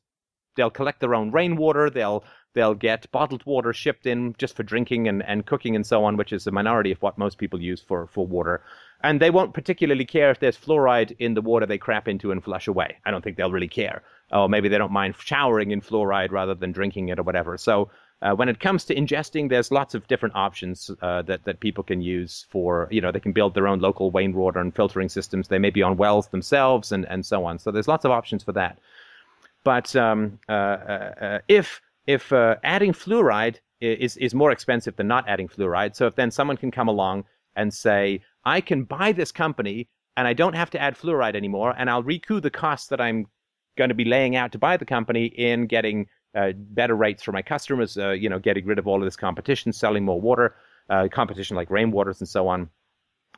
they'll collect their own rainwater. They'll they'll get bottled water shipped in just for drinking and, and cooking and so on, which is a minority of what most people use for, for water. And they won't particularly care if there's fluoride in the water they crap into and flush away. I don't think they'll really care. Or maybe they don't mind showering in fluoride rather than drinking it or whatever. So uh, when it comes to ingesting, there's lots of different options uh, that that people can use for you know they can build their own local rainwater and filtering systems. They may be on wells themselves and and so on. So there's lots of options for that. But um, uh, uh, uh, if if adding fluoride is is more expensive than not adding fluoride, so if then someone can come along and say, I can buy this company and I don't have to add fluoride anymore, and I'll recoup the costs that I'm going to be laying out to buy the company in getting uh, better rates for my customers, uh, you know, getting rid of all of this competition, selling more water, uh, competition like rainwaters and so on.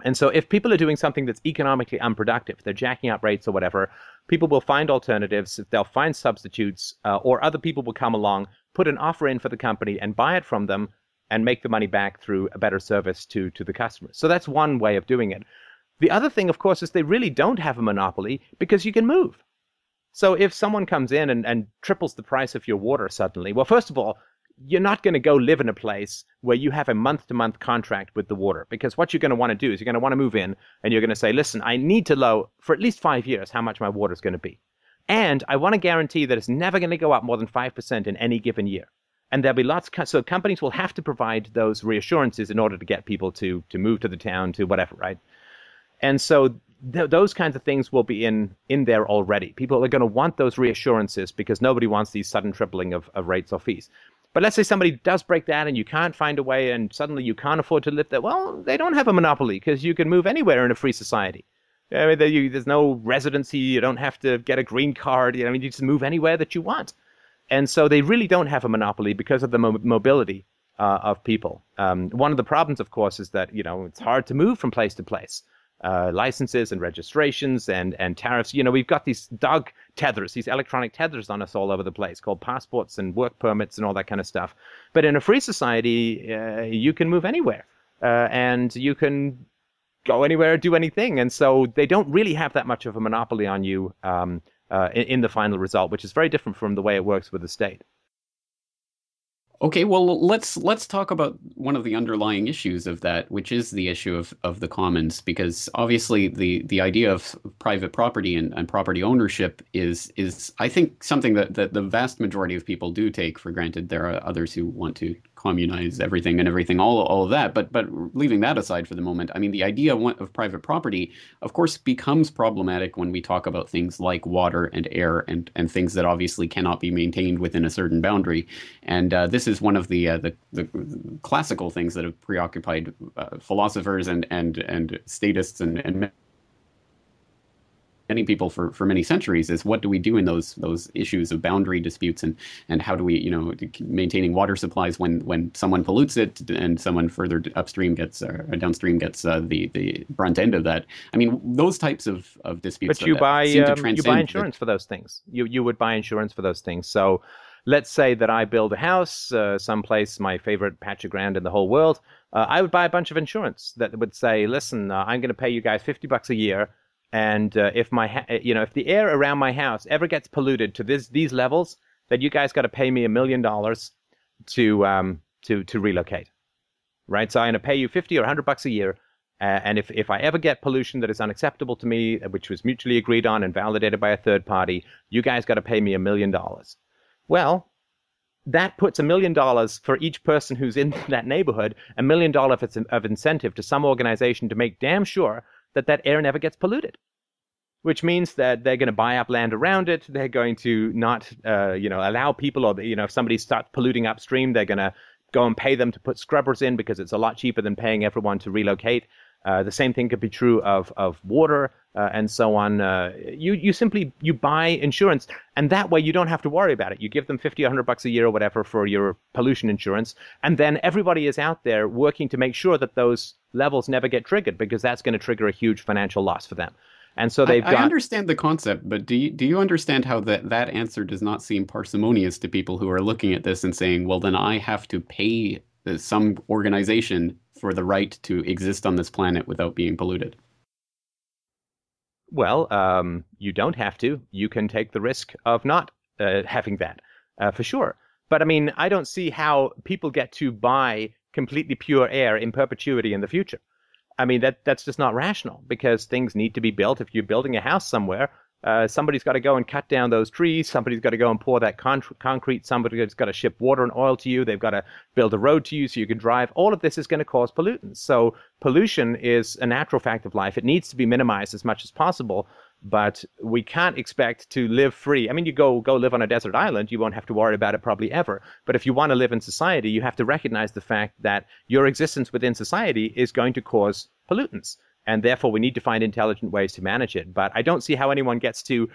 And so if people are doing something that's economically unproductive, they're jacking up rates or whatever, people will find alternatives, they'll find substitutes, uh, or other people will come along, put an offer in for the company and buy it from them and make the money back through a better service to, to the customers. So that's one way of doing it. The other thing, of course, is they really don't have a monopoly because you can move. So if someone comes in and, and triples the price of your water suddenly, well, first of all, you're not going to go live in a place where you have a month to month contract with the water because what you're going to want to do is you're going to want to move in and you're going to say, listen, I need to know for at least five years how much my water is going to be. And I want to guarantee that it's never going to go up more than 5% in any given year. And there'll be lots, so companies will have to provide those reassurances in order to get people to, to move to the town, to whatever, right? And so th- those kinds of things will be in, in there already. People are going to want those reassurances because nobody wants these sudden tripling of, of rates or fees. But let's say somebody does break that and you can't find a way and suddenly you can't afford to live there. Well, they don't have a monopoly because you can move anywhere in a free society. I mean, there's no residency. You don't have to get a green card. You know, I mean, you just move anywhere that you want. And so they really don't have a monopoly because of the mo- mobility uh, of people. Um, one of the problems, of course, is that you know it's hard to move from place to place uh, licenses and registrations and, and tariffs. You know, we've got these dog tethers, these electronic tethers on us all over the place called passports and work permits and all that kind of stuff. But in a free society, uh, you can move anywhere uh, and you can go anywhere, do anything. And so they don't really have that much of a monopoly on you um, uh, in, in the final result, which is very different from the way it works with the state. Okay, well let's let's talk about one of the underlying issues of that, which is the issue of, of the commons, because obviously the, the idea of private property and, and property ownership is is I think something that, that the vast majority of people do take for granted. There are others who want to communize everything and everything, all all of that. But but leaving that aside for the moment, I mean, the idea of private property, of course, becomes problematic when we talk about things like water and air and and things that obviously cannot be maintained within a certain boundary. And uh, this is one of the, uh, the, the classical things that have preoccupied uh, philosophers and and and statists and and many people for, for many centuries is what do we do in those those issues of boundary disputes and and how do we you know maintaining water supplies when when someone pollutes it and someone further upstream gets uh, or downstream gets uh, the the brunt end of that. I mean those types of, of disputes. But you buy um, you buy insurance the... for those things. You you would buy insurance for those things. So let's say that I build a house uh, someplace, my favorite patch of ground in the whole world. Uh, I would buy a bunch of insurance that would say, listen, uh, I'm going to pay you guys 50 bucks a year. And uh, if my, ha- you know, if the air around my house ever gets polluted to this, these levels, then you guys got to pay me a million dollars to, um, to, to relocate. Right. So I'm going to pay you 50 or 100 bucks a year. Uh, and if, if I ever get pollution that is unacceptable to me, which was mutually agreed on and validated by a third party, you guys got to pay me a million dollars. Well, that puts a million dollars for each person who's in that neighborhood, a million dollars of incentive to some organization to make damn sure that that air never gets polluted. Which means that they're going to buy up land around it. They're going to not, uh, you know, allow people, or you know, if somebody starts polluting upstream, they're going to go and pay them to put scrubbers in because it's a lot cheaper than paying everyone to relocate. Uh, the same thing could be true of of water uh, and so on. Uh, you you simply you buy insurance, and that way you don't have to worry about it. You give them fifty or hundred bucks a year or whatever for your pollution insurance, and then everybody is out there working to make sure that those levels never get triggered because that's going to trigger a huge financial loss for them. And so they've I, got. I understand the concept, but do you, do you understand how that, that answer does not seem parsimonious to people who are looking at this and saying, well, then I have to pay some organization for the right to exist on this planet without being polluted? Well, um, you don't have to. You can take the risk of not uh, having that, uh, for sure. But I mean, I don't see how people get to buy completely pure air in perpetuity in the future. I mean, that that's just not rational because things need to be built. If you're building a house somewhere, uh, somebody's got to go and cut down those trees. Somebody's got to go and pour that con- concrete. Somebody's got to ship water and oil to you. They've got to build a road to you so you can drive. All of this is going to cause pollutants. So pollution is a natural fact of life. It needs to be minimized as much as possible. But we can't expect to live free. I mean, you go go live on a desert island, you won't have to worry about it probably ever. But if you want to live in society, you have to recognize the fact that your existence within society is going to cause pollutants and therefore we need to find intelligent ways to manage it. But I don't see how anyone gets to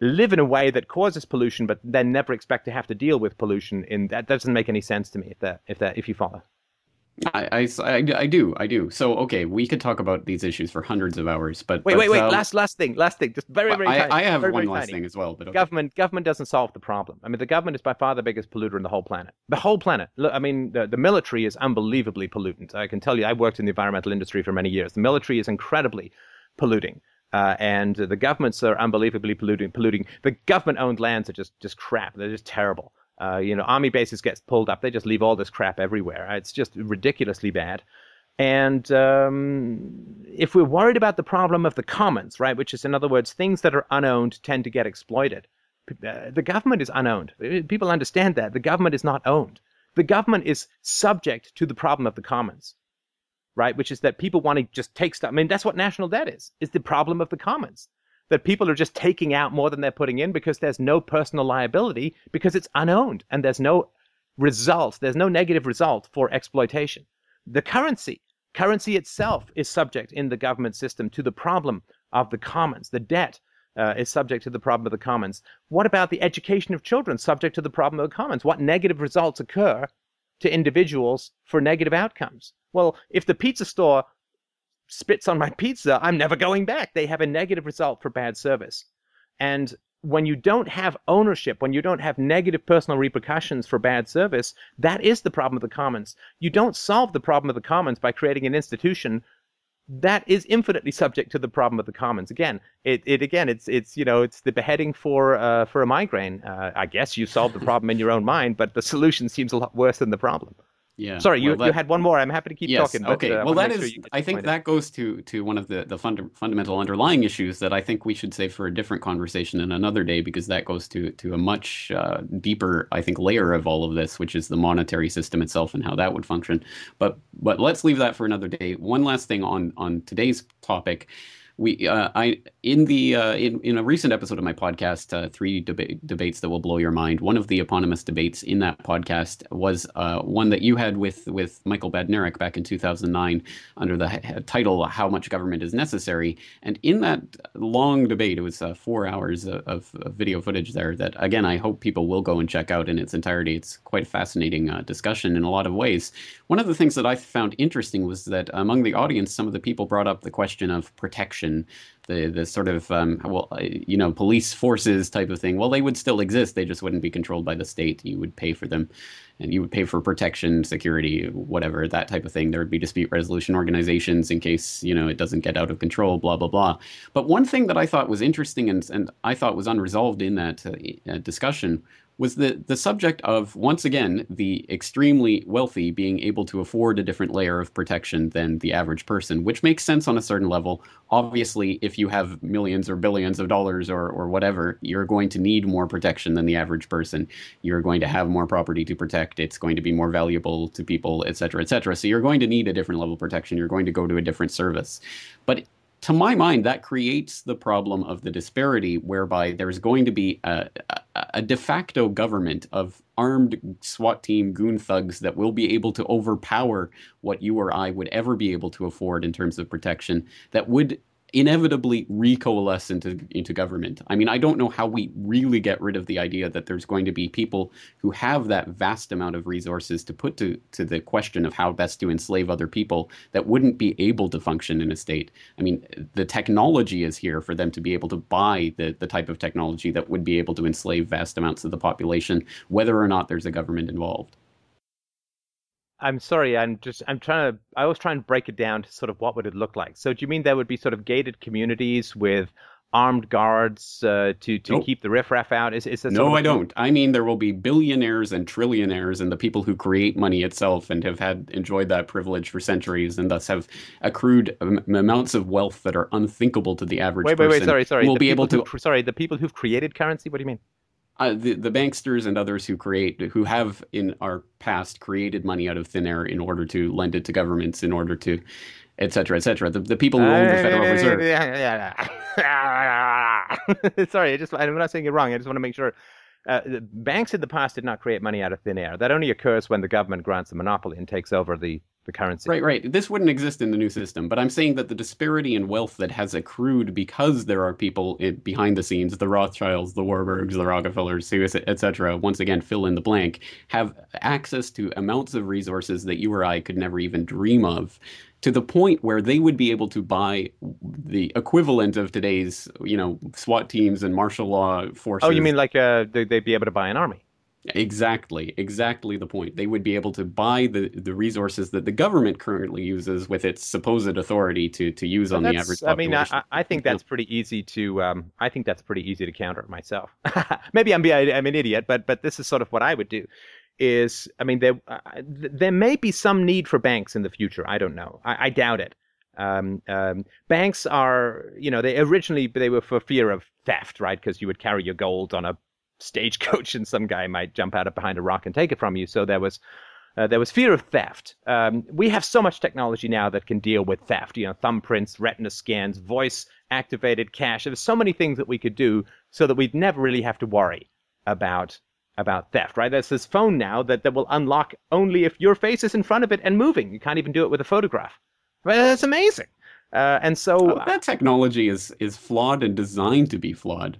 live in a way that causes pollution, but then never expect to have to deal with pollution. In that doesn't make any sense to me. If that if that if you follow. I, I, I, do I do. So okay we could talk about these issues for hundreds of hours but wait but, wait wait uh, last last thing last thing just very very I, tiny, I have very, one very last tiny. thing as well but okay. government government doesn't solve the problem. I mean the government is by far the biggest polluter in the whole planet. The whole planet. Look, I mean the, the military is unbelievably pollutant. I can tell you I worked in the environmental industry for many years. The military is incredibly polluting uh, and the governments are unbelievably polluting polluting. The government owned lands are just just crap. They're just terrible uh, you know, army bases gets pulled up. They just leave all this crap everywhere. It's just ridiculously bad. And um, if we're worried about the problem of the commons, right, which is in other words, things that are unowned tend to get exploited. Uh, the government is unowned. Uh, people understand that the government is not owned. The government is subject to the problem of the commons, right? Which is that people want to just take stuff. I mean, that's what national debt is. Is the problem of the commons that people are just taking out more than they're putting in because there's no personal liability because it's unowned and there's no result, there's no negative result for exploitation. The currency, currency itself is subject in the government system to the problem of the commons. The debt uh, is subject to the problem of the commons. What about the education of children subject to the problem of the commons? What negative results occur to individuals for negative outcomes? Well, if the pizza store spits on my pizza, I'm never going back. They have a negative result for bad service. And when you don't have ownership, when you don't have negative personal repercussions for bad service, that is the problem of the commons. You don't solve the problem of the commons by creating an institution that is infinitely subject to the problem of the commons. Again, it, it again, it's it's you know it's the beheading for uh, for a migraine. Uh, I guess you solve the problem in your own mind, but the solution seems a lot worse than the problem. Yeah. Sorry, you, that, you had one more. I'm happy to keep yes, talking. But, okay. Uh, well, that is. Sure I think that goes to to one of the the fund, fundamental underlying issues that I think we should save for a different conversation in another day because that goes to to a much uh, deeper, I think, layer of all of this, which is the monetary system itself and how that would function. But but let's leave that for another day. One last thing on on today's topic. We uh, I in the uh, in in a recent episode of my podcast, uh, three deba- debates that will blow your mind. One of the eponymous debates in that podcast was uh, one that you had with with Michael Badnarik back in 2009 under the title "How Much Government Is Necessary." And in that long debate, it was uh, four hours of, of, video footage there. That again, I hope people will go and check out in its entirety. It's quite a fascinating uh, discussion in a lot of ways. One of the things that I found interesting was that among the audience, some of the people brought up the question of protection, the the sort of um, well, you know, police forces type of thing. Well, they would still exist. They just wouldn't be controlled by the state. You would pay for them, and you would pay for protection, security, whatever that type of thing. There would be dispute resolution organizations in case you know it doesn't get out of control. Blah blah blah. But one thing that I thought was interesting and and I thought was unresolved in that uh, discussion was the, the subject of, once again, the extremely wealthy being able to afford a different layer of protection than the average person, which makes sense on a certain level. Obviously, if you have millions or billions of dollars or, or whatever, you're going to need more protection than the average person. You're going to have more property to protect. It's going to be more valuable to people, et cetera, et cetera. So you're going to need a different level of protection. You're going to go to a different service. But to my mind, that creates the problem of the disparity whereby there's going to be a, a, a, de facto government of armed SWAT team goon thugs that will be able to overpower what you or I would ever be able to afford in terms of protection that would inevitably recoalesce into into government. I mean, I don't know how we really get rid of the idea that there's going to be people who have that vast amount of resources to put to to the question of how best to enslave other people that wouldn't be able to function in a state. I mean, the technology is here for them to be able to buy the the type of technology that would be able to enslave vast amounts of the population, whether or not there's a government involved. I'm sorry, I'm just I'm trying to I was trying to break it down to sort of what would it look like. So do you mean there would be sort of gated communities with armed guards uh, to to nope. keep the riffraff out? Is is no, I don't. I mean there will be billionaires and trillionaires and the people who create money itself and have had enjoyed that privilege for centuries and thus have accrued amounts of wealth that are unthinkable to the average. Wait, wait, wait, sorry, sorry. Will the be able to. Who, sorry, the people who've created currency. What do you mean? Uh, the the banksters and others who create who have in our past created money out of thin air in order to lend it to governments in order to et cetera, et cetera. The, the people who own the Federal Reserve. Sorry, I just I'm not saying you're wrong. I just want to make sure. Uh, banks in the past did not create money out of thin air. That only occurs when the government grants a monopoly and takes over the the currency. Right, right. This wouldn't exist in the new system, but I'm saying that the disparity in wealth that has accrued because there are people in, behind the scenes, the Rothschilds, the Warburgs, the Rockefellers, etc., once again, fill in the blank, have access to amounts of resources that you or I could never even dream of to the point where they would be able to buy the equivalent of today's, you know, SWAT teams and martial law forces. Oh, you mean like uh, they'd be able to buy an army? Exactly, exactly the point. They would be able to buy the, the resources that the government currently uses with its supposed authority to, to use on the average population. I mean, I, I think that's pretty easy to um, I think that's pretty easy to counter myself. Maybe I'm I'm an idiot, but but this is sort of what I would do. Is I mean there uh, there may be some need for banks in the future. I don't know. I, I doubt it. Um, um, banks are, you know, they originally they were for fear of theft, right? Because you would carry your gold on a stagecoach and some guy might jump out of behind a rock and take it from you. So there was uh, there was fear of theft. Um, we have so much technology now that can deal with theft. You know, thumbprints, retina scans, voice activated cash. There's so many things that we could do so that we'd never really have to worry about about theft. Right? There's this phone now that, that will unlock only if your face is in front of it and moving. You can't even do it with a photograph. Right? That's amazing. Uh, and so oh, that technology is is flawed and designed to be flawed.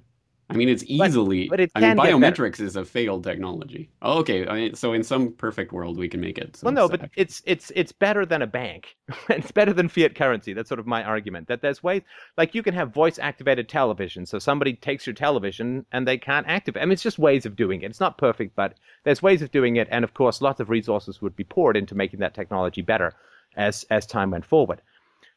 I mean, it's easily. But, but it I mean, biometrics is a failed technology. Oh, okay. I mean, so in some perfect world, we can make it. So well, no, but it's it's it's better than a bank. it's better than fiat currency. That's sort of my argument. That there's ways, like you can have voice activated television. So somebody takes your television and they can't activate. I mean, it's just ways of doing it. It's not perfect, but there's ways of doing it. And of course, lots of resources would be poured into making that technology better as as time went forward.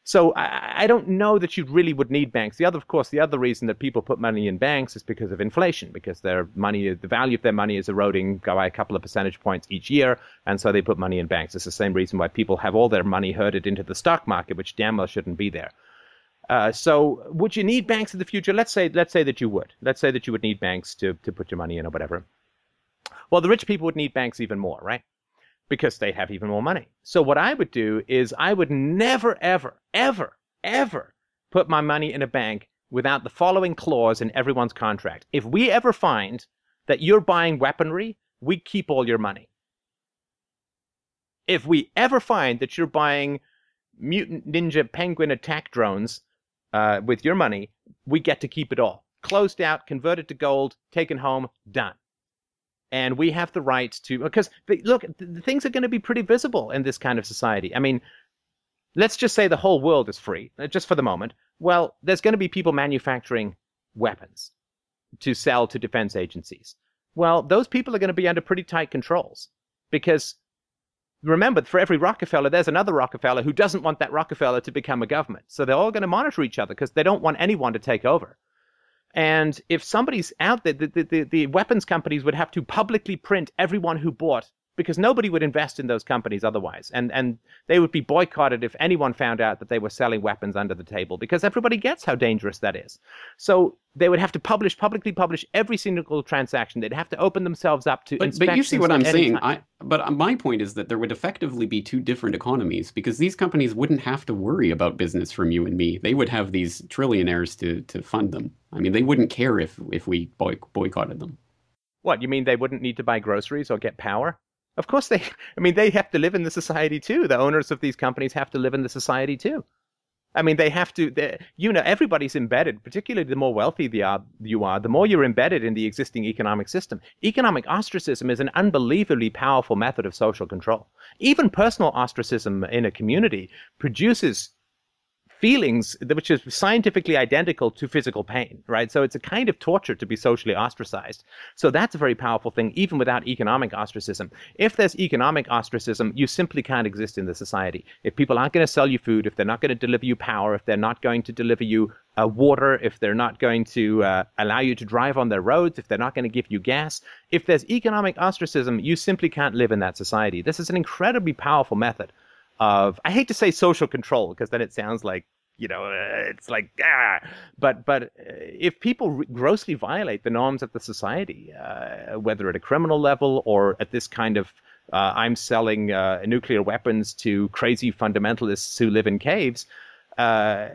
So I, I, don't know that you really would need banks. The other, of course, the other reason that people put money in banks is because of inflation, because their money, the value of their money is eroding by a couple of percentage points each year, and so they put money in banks. It's the same reason why people have all their money herded into the stock market, which damn well shouldn't be there. Uh, so would you need banks in the future? Let's say, let's say that you would. Let's say that you would need banks to, to put your money in or whatever. Well, the rich people would need banks even more, right? Because they have even more money. So what I would do is I would never, ever, ever, ever put my money in a bank without the following clause in everyone's contract. If we ever find that you're buying weaponry, we keep all your money. If we ever find that you're buying mutant ninja penguin attack drones uh, with your money, we get to keep it all. Closed out, converted to gold, taken home, done. And we have the right to, because look, things are going to be pretty visible in this kind of society. I mean, let's just say the whole world is free, uh, just for the moment. Well, there's going to be people manufacturing weapons to sell to defense agencies. Well, those people are going to be under pretty tight controls because remember, for every Rockefeller, there's another Rockefeller who doesn't want that Rockefeller to become a government. So they're all going to monitor each other because they don't want anyone to take over. And if somebody's out there, the, the, the, weapons companies would have to publicly print everyone who bought because nobody would invest in those companies otherwise. And, and they would be boycotted if anyone found out that they were selling weapons under the table because everybody gets how dangerous that is. So they would have to publish, publicly publish every single transaction. They'd have to open themselves up to But, but you see what I'm saying. I, but my point is that there would effectively be two different economies because these companies wouldn't have to worry about business from you and me. They would have these trillionaires to, to fund them. I mean, they wouldn't care if, if we boy, boycotted them. What, you mean they wouldn't need to buy groceries or get power? Of course they I mean they have to live in the society too. The owners of these companies have to live in the society too. I mean, they have to. You know, everybody's embedded. Particularly, the more wealthy are, uh, you are, the more you're embedded in the existing economic system. Economic ostracism is an unbelievably powerful method of social control. Even personal ostracism in a community produces feelings which is scientifically identical to physical pain, right? So it's a kind of torture to be socially ostracized. So that's a very powerful thing, even without economic ostracism. If there's economic ostracism, you simply can't exist in the society. If people aren't going to sell you food, if they're not going to deliver you power, if they're not going to deliver you uh, water, if they're not going to uh, allow you to drive on their roads, if they're not going to give you gas, if there's economic ostracism, you simply can't live in that society. This is an incredibly powerful method of I hate to say social control because then it sounds like you know uh, it's like ah. But but uh, if people grossly violate the norms of the society uh, whether at a criminal level or at this kind of uh, I'm selling uh, nuclear weapons to crazy fundamentalists who live in caves uh,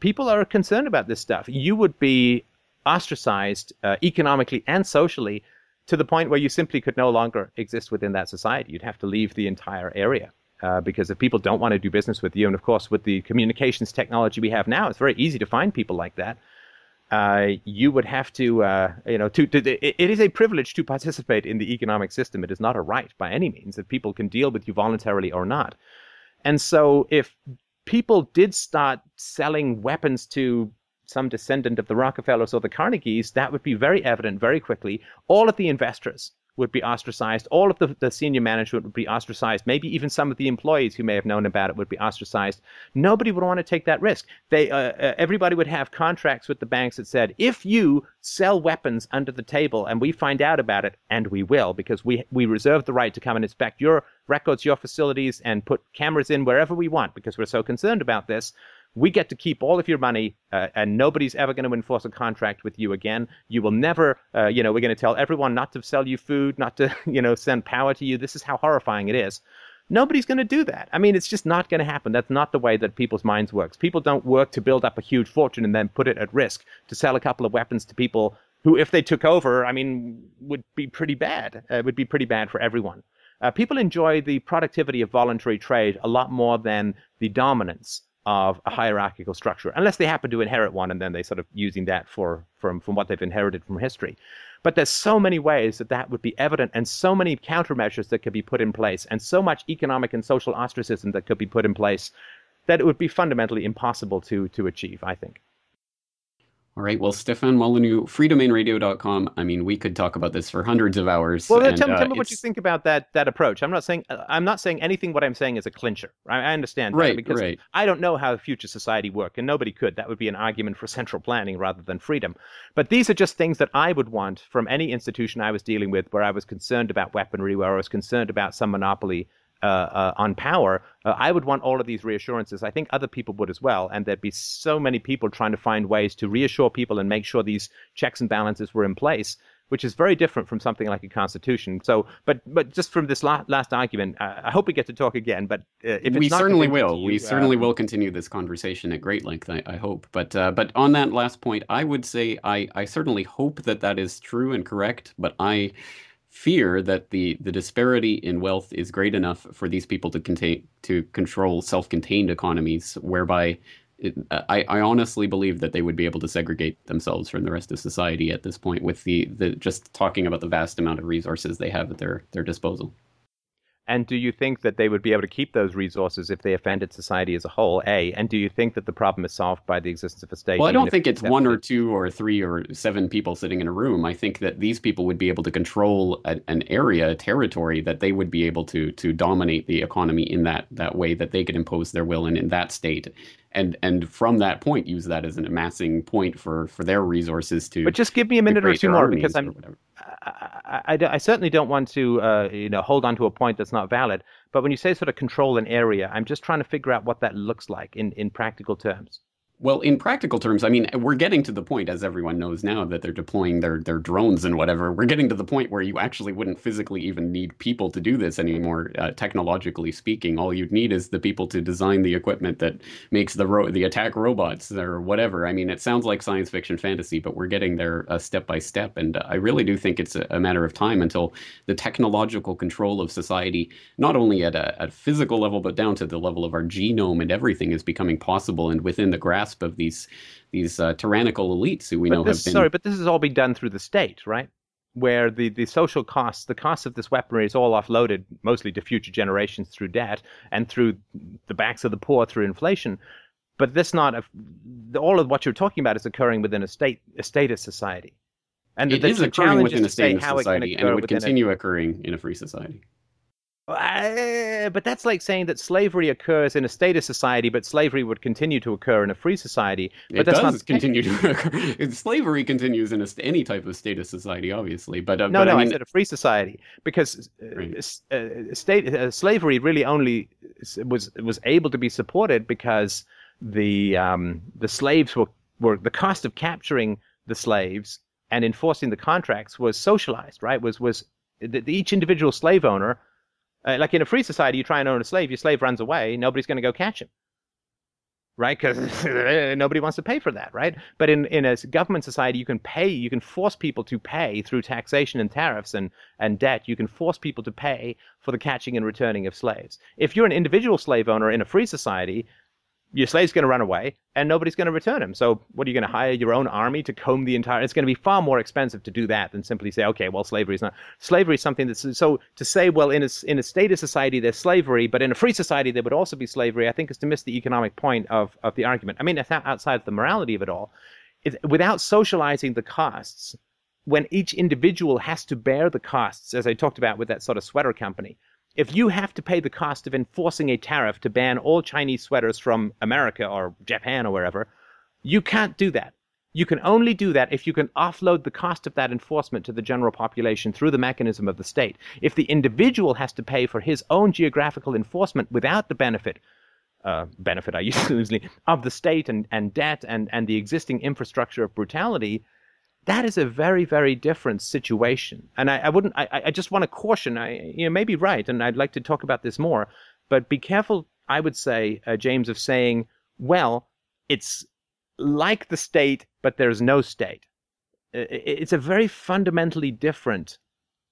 people are concerned about this stuff. You would be ostracized economically and socially to the point where you simply could no longer exist within that society. You'd have to leave the entire area uh, because if people don't want to do business with you, and of course with the communications technology we have now, it's very easy to find people like that. Uh, you would have to, uh, you know, to, to it, it is a privilege to participate in the economic system. It is not a right by any means that people can deal with you voluntarily or not. And so, if people did start selling weapons to some descendant of the Rockefellers or the Carnegies, that would be very evident very quickly. All of the investors would be ostracized. All of the, the senior management would be ostracized. Maybe even some of the employees who may have known about it would be ostracized. Nobody would want to take that risk. They, uh, uh, everybody would have contracts with the banks that said, if you sell weapons under the table and we find out about it, and we will, because we, we reserve the right to come and inspect your records, your facilities, and put cameras in wherever we want because we're so concerned about this we get to keep all of your money uh, and nobody's ever going to enforce a contract with you again. You will never uh, you know we're going to tell everyone not to sell you food not to you know send power to you. This is how horrifying it is. Nobody's going to do that. I mean it's just not going to happen. That's not the way that people's minds works. People don't work to build up a huge fortune and then put it at risk to sell a couple of weapons to people who if they took over i mean would be pretty bad. Uh, would be pretty bad for everyone. Uh, people enjoy the productivity of voluntary trade a lot more than the dominance of a hierarchical structure, unless they happen to inherit one and then they sort of using that for from from what they've inherited from history. But there's so many ways that that would be evident, and so many countermeasures that could be put in place, and so much economic and social ostracism that could be put in place, that it would be fundamentally impossible to to achieve. I think. All right. Well, Stefan Molyneux, freedomainradio.com. I mean, we could talk about this for hundreds of hours. Well, and, tell, uh, tell, me what you think about that that approach. I'm not saying I'm not saying anything. What I'm saying is a clincher. I, I understand that right, because right. I don't know how the future society work, and nobody could. That would be an argument for central planning rather than freedom. But these are just things that I would want from any institution I was dealing with, where I was concerned about weaponry, where I was concerned about some monopoly on power, uh, I would want all of these reassurances. I think other people would as well. And there'd be so many people trying to find ways to reassure people and make sure these checks and balances were in place. which is very different from something like a constitution. So, but but just from this la- last argument, uh, I hope we get to talk again. But uh, if we certainly will, you, we certainly um, will continue this conversation at great length. I, I hope. But uh, but on that last point, I would say I I certainly hope that that is true and correct. But I fear that the the disparity in wealth is great enough for these people to contain to control self-contained economies whereby it, I, I honestly believe that they would be able to segregate themselves from the rest of society at this point with the, the just talking about the vast amount of resources they have at their, their disposal. And do you think that they would be able to keep those resources if they offended society as a whole? A. And do you think that the problem is solved by the existence of a state? Well, I don't think it's one or two or three or seven people sitting in a room. I think that these people would be able to control a, an area, a territory that they would be able to to dominate the economy in that that way that they could impose their will in in that state and and from that point use that as an amassing point for for their resources to but just give me a minute or two more because i'm I, I, I, certainly don't want to uh, you know hold on to a point that's not valid. But when you say sort of control an area i'm just trying to figure out what that looks like in in practical terms well, in practical terms, I mean, we're getting to the point, as everyone knows now, that they're deploying their their drones and whatever. We're getting to the point where you actually wouldn't physically even need people to do this anymore. Uh, technologically speaking, all you'd need is the people to design the equipment that makes the ro- the attack robots or whatever. I mean, it sounds like science fiction fantasy, but we're getting there uh, step by step. And uh, I really do think it's a, a, matter of time until the technological control of society, not only at a, at a physical level, but down to the level of our genome and everything, is becoming possible and within the grasp grasp of these these uh, tyrannical elites who we but know this, have been. Sorry, but this has all been done through the state, right? Where the, the social costs, the cost of this weaponry is all offloaded mostly to future generations through debt and through the backs of the poor through inflation. But this not a, all of what you're talking about is occurring within a state a statist society. And it the, is occurring within a state society, and it would continue a, occurring in a free society. Uh, but that's like saying that slavery occurs in a statist society, but slavery would continue to occur in a free society. But it that's does not... continue to occur. slavery continues in a, any type of statist society, obviously. But uh, no, but, no, I, mean... I said a free society because uh, right. uh, state uh, slavery really only was was able to be supported because the um, the slaves were were the cost of capturing the slaves and enforcing the contracts was socialized, right? Was was the, each individual slave owner uh, like in a free society, you try and own a slave, your slave runs away, nobody's going to go catch him. Right? Because nobody wants to pay for that, right? But in, in a government society, you can pay, you can force people to pay through taxation and tariffs and, and debt. You can force people to pay for the catching and returning of slaves. If you're an individual slave owner in a free society, your slave's going to run away and nobody's going to return him. So what are you going to hire your own army to comb the entire? It's going to be far more expensive to do that than simply say, okay, well, slavery is not. Slavery is something that's so to say, well, in a in a statist society there's slavery, but in a free society there would also be slavery. I think is to miss the economic point of of the argument. I mean, outside of the morality of it all, it, without socializing the costs, when each individual has to bear the costs, as I talked about with that sort of sweater company if you have to pay the cost of enforcing a tariff to ban all Chinese sweaters from America or Japan or wherever, you can't do that. You can only do that if you can offload the cost of that enforcement to the general population through the mechanism of the state. If the individual has to pay for his own geographical enforcement without the benefit, uh, benefit I use loosely, of the state and, and debt and, and the existing infrastructure of brutality, that is a very, very different situation. And I, I wouldn't, I, I just want to caution, I, you know, may be right, and I'd like to talk about this more, but be careful, I would say, uh, James, of saying, well, it's like the state, but there's no state. It's a very fundamentally different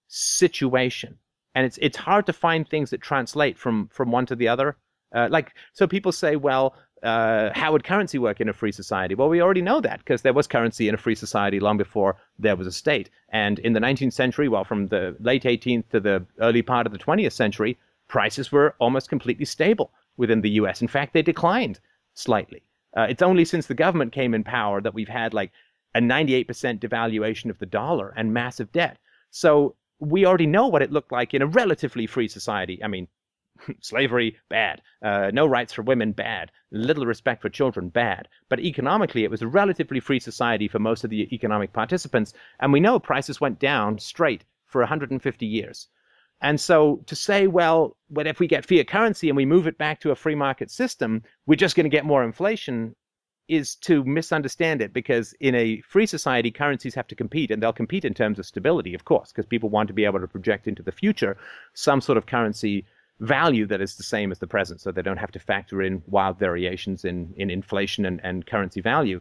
situation. And it's, it's hard to find things that translate from, from one to the other. Uh, like, so people say, well, uh, how would currency work in a free society? Well, we already know that because there was currency in a free society long before there was a state. And in the 19th century, well, from the late 18th to the early part of the 20th century, prices were almost completely stable within the US. In fact, they declined slightly. Uh, it's only since the government came in power that we've had like a 98% devaluation of the dollar and massive debt. So we already know what it looked like in a relatively free society. I mean, slavery, bad. Uh, no rights for women, bad. Little respect for children, bad. But economically, it was a relatively free society for most of the economic participants. And we know prices went down straight for 150 years. And so to say, well, what if we get fiat currency and we move it back to a free market system, we're just going to get more inflation. is to misunderstand it because in a free society, currencies have to compete, and they'll compete in terms of stability, of course, because people want to be able to project into the future some sort of currency value that is the same as the present, so they don't have to factor in wild variations in, in inflation and, and currency value.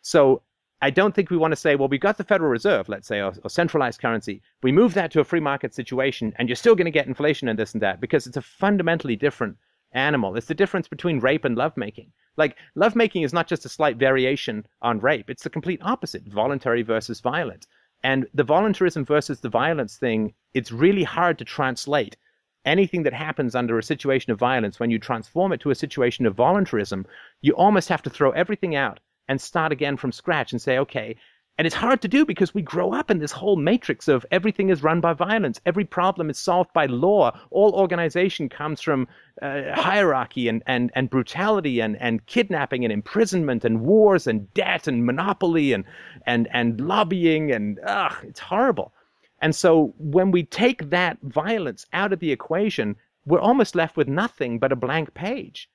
So I don't think we want to say, well, we've got the Federal Reserve, let's say, or, or, centralized currency. We move that to a free market situation, and you're still going to get inflation and this and that because it's a fundamentally different animal. It's the difference between rape and lovemaking. Like, lovemaking is not just a slight variation on rape, it's the complete opposite voluntary versus violent. And the voluntarism versus the violence thing, it's really hard to translate anything that happens under a situation of violence when you transform it to a situation of voluntarism. You almost have to throw everything out and start again from scratch and say, okay, and it's hard to do because we grow up in this whole matrix of everything is run by violence. Every problem is solved by law. All organization comes from uh, hierarchy and, and, and brutality and, and kidnapping and imprisonment and wars and debt and monopoly and, and, and lobbying. And ugh, it's horrible. And so when we take that violence out of the equation, we're almost left with nothing but a blank page.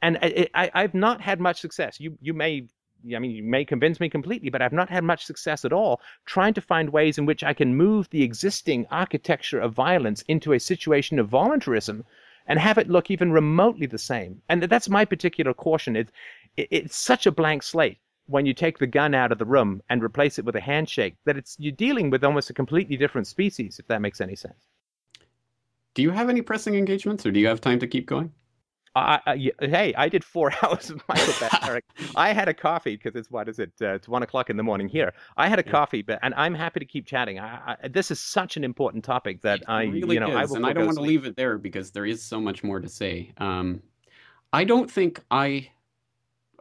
And I, I've not had much success. You, you may I mean, you may convince me completely, but I've not had much success at all trying to find ways in which I can move the existing architecture of violence into a situation of voluntarism and have it look even remotely the same. And that's my particular caution. It, it, it's such a blank slate when you take the gun out of the room and replace it with a handshake that it's you're dealing with almost a completely different species, if that makes any sense. Do you have any pressing engagements, or do you have time to keep going? I, I, hey, I did four hours of Michael Beth, I had a coffee because it's what is it? Uh, it's one o'clock in the morning here. I had a yeah. coffee, but and I'm happy to keep chatting. I, I, this is such an important topic that it I, really you know, is, I will and I don't want to leave it there because there is so much more to say. Um, I don't think I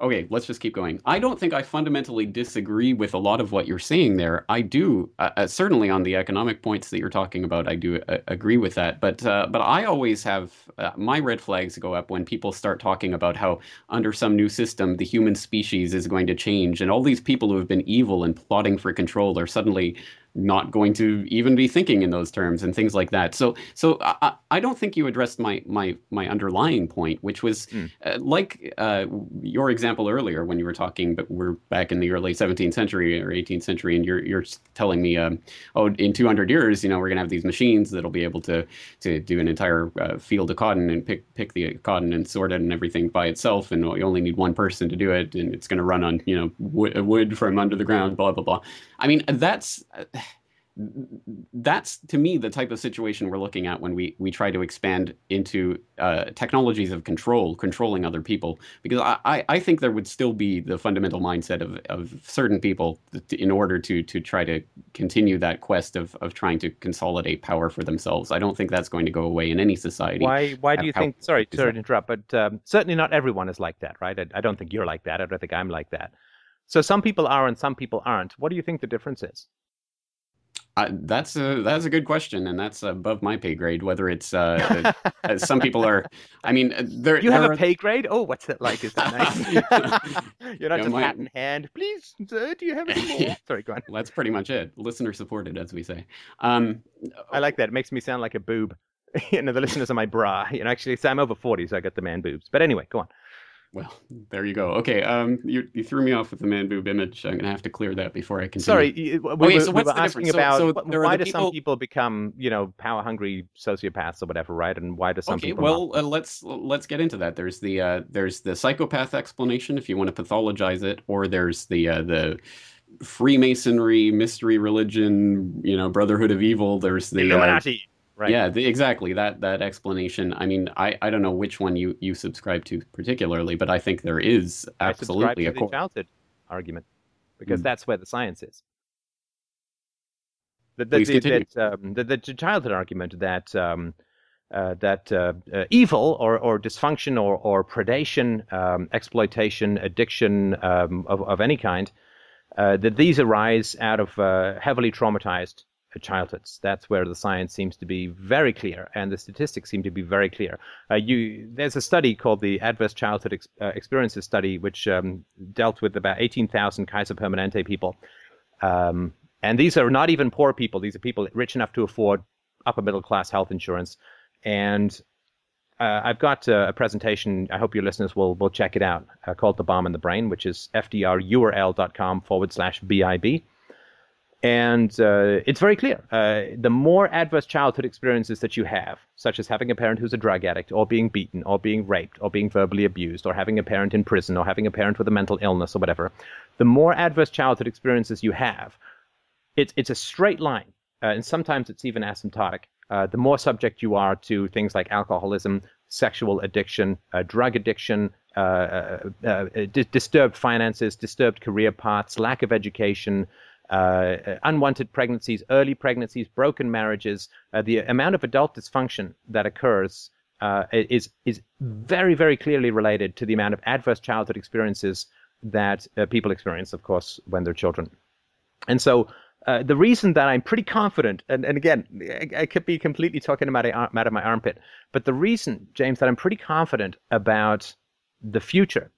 okay, let's just keep going. I don't think I fundamentally disagree with a lot of what you're saying there. I do uh, uh, certainly on the economic points that you're talking about. I do uh, agree with that. But uh, but I always have uh, my red flags go up when people start talking about how under some new system the human species is going to change, and all these people who have been evil and plotting for control are suddenly not going to even be thinking in those terms and things like that. So, so I, I don't think you addressed my my my underlying point, which was mm. uh, like uh, your example earlier when you were talking, but we're back in the early 17th century or 18th century, and you're you're telling me, um, oh, in 200 years, you know, we're gonna have these machines that'll be able to to do an entire uh, field of cotton and pick pick the cotton and sort it and everything by itself, and you only need one person to do it, and it's gonna run on you know wood from under the ground, blah blah blah. I mean, that's that's to me the type of situation we're looking at when we we try to expand into uh, technologies of control, controlling other people. Because I, I think there would still be the fundamental mindset of, of certain people in order to to try to continue that quest of, of trying to consolidate power for themselves. I don't think that's going to go away in any society. Why why do you How, think? Sorry, sorry to interrupt, but um, certainly not everyone is like that, right? I, I don't think you're like that. I don't think I'm like that. So some people are and some people aren't. What do you think the difference is? That's a that's a good question, and that's above my pay grade. Whether it's uh, uh some people are, I mean, uh, there you have a pay grade. Oh, what's that like? Is that nice? You're not just my... hat in hand. Please, sir, do you have any more? Sorry, go on. Well, that's pretty much it. Listener supported, as we say. Um, I like that. It makes me sound like a boob. you know, the listeners are my bra. You know, actually, so I'm over forty, so I got the man boobs. But anyway, go on. Well, there you go. Okay, um, you you threw me off with the man boob image. I'm gonna have to clear that before I continue. Sorry, we, okay, so we were asking about so, so why do people... some people become, you know, power hungry sociopaths or whatever, right? And why do some okay, people? well, uh, let's let's get into that. There's the uh, there's the psychopath explanation if you want to pathologize it, or there's the uh, the Freemasonry, mystery religion, you know, Brotherhood of Evil. There's the Illuminati. Right. Yeah, the, exactly. That that explanation. I mean, I, I don't know which one you, you subscribe to particularly, but I think there is absolutely I subscribe to a the childhood argument because mm. that's where the science is. The, the, Please the, um, the, the, childhood argument that um, uh, that uh, uh, evil or, or dysfunction or, or predation, um, exploitation, addiction um, of, of any kind, uh, that these arise out of uh, heavily traumatized childhoods. That's where the science seems to be very clear, and the statistics seem to be very clear. Uh, you, there's a study called the Adverse Childhood Ex- uh, Experiences Study, which um, dealt with about 18,000 Kaiser Permanente people. Um, and these are not even poor people, these are people rich enough to afford upper middle class health insurance. And uh, I've got a, a, presentation. I hope your listeners will will check it out. Uh, called "The Bomb in the Brain," which is fdrurl.com forward slash bib. And uh, it's very clear. Uh, the more adverse childhood experiences that you have, such as having a parent who's a drug addict, or being beaten, or being raped, or being verbally abused, or having a parent in prison, or having a parent with a mental illness, or whatever, the more adverse childhood experiences you have, it's it's a straight line, uh, and sometimes it's even asymptotic. Uh, the more subject you are to things like alcoholism, sexual addiction, uh, drug addiction, uh, disturbed finances, disturbed career paths, lack of education, uh, unwanted pregnancies, early pregnancies, broken marriages, uh, the amount of adult dysfunction that occurs uh, is is very very clearly related to the amount of adverse childhood experiences that uh, people experience, of course, when they're children. And so. Uh, the reason that I'm pretty confident, and, and again, I, I could be completely talking about out of my armpit, but the reason, James, that I'm pretty confident about the future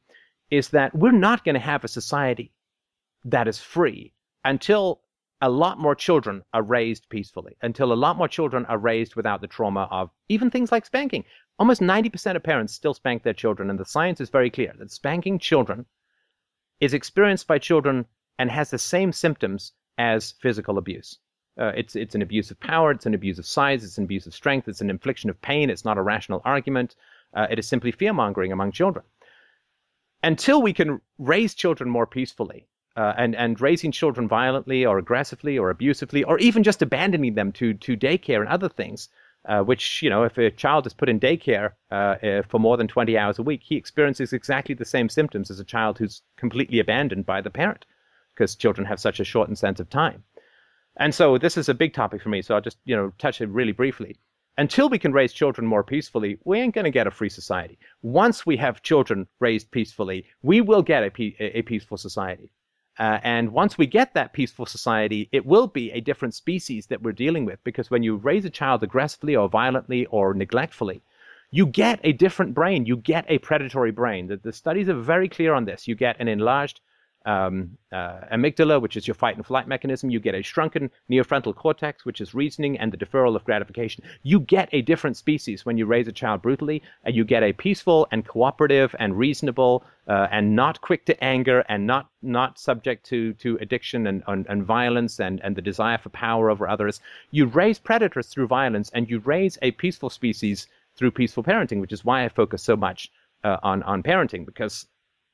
is that we're not going to have a society that is free until a lot more children are raised peacefully, until a lot more children are raised without the trauma of even things like spanking. Almost 90% of parents still spank their children, and the science is very clear that spanking children is experienced by children and has the same symptoms as physical abuse. Uh, it's, it's an abuse of power, it's an abuse of size, it's an abuse of strength, it's an infliction of pain, it's not a rational argument. Uh, it is simply fear mongering among children. Until we can raise children more peacefully, uh, and and raising children violently or aggressively or abusively or even just abandoning them to to daycare and other things. Uh, which you know, if a child is put in daycare uh, uh for more than 20 hours a week, he experiences exactly the same symptoms as a child who's completely abandoned by the parent, because children have such a shortened sense of time. And so this is a big topic for me. So I'll just you know touch it really briefly. Until we can raise children more peacefully, we ain't going to get a free society. Once we have children raised peacefully, we will get a, pe- a peaceful society. Uh, and once we get that peaceful society, it will be a different species that we're dealing with because when you raise a child aggressively or violently or neglectfully, you get a different brain. You get a predatory brain. The, the studies are very clear on this. You get an enlarged um, uh, amygdala, which is your fight and flight mechanism. You get a shrunken neofrontal cortex, which is reasoning and the deferral of gratification. You get a different species when you raise a child brutally, and you get a peaceful and cooperative and reasonable uh, and not quick to anger and not not subject to to addiction and, and, and violence and, and the desire for power over others. You raise predators through violence, and you raise a peaceful species through peaceful parenting, which is why I focus so much uh, on on parenting because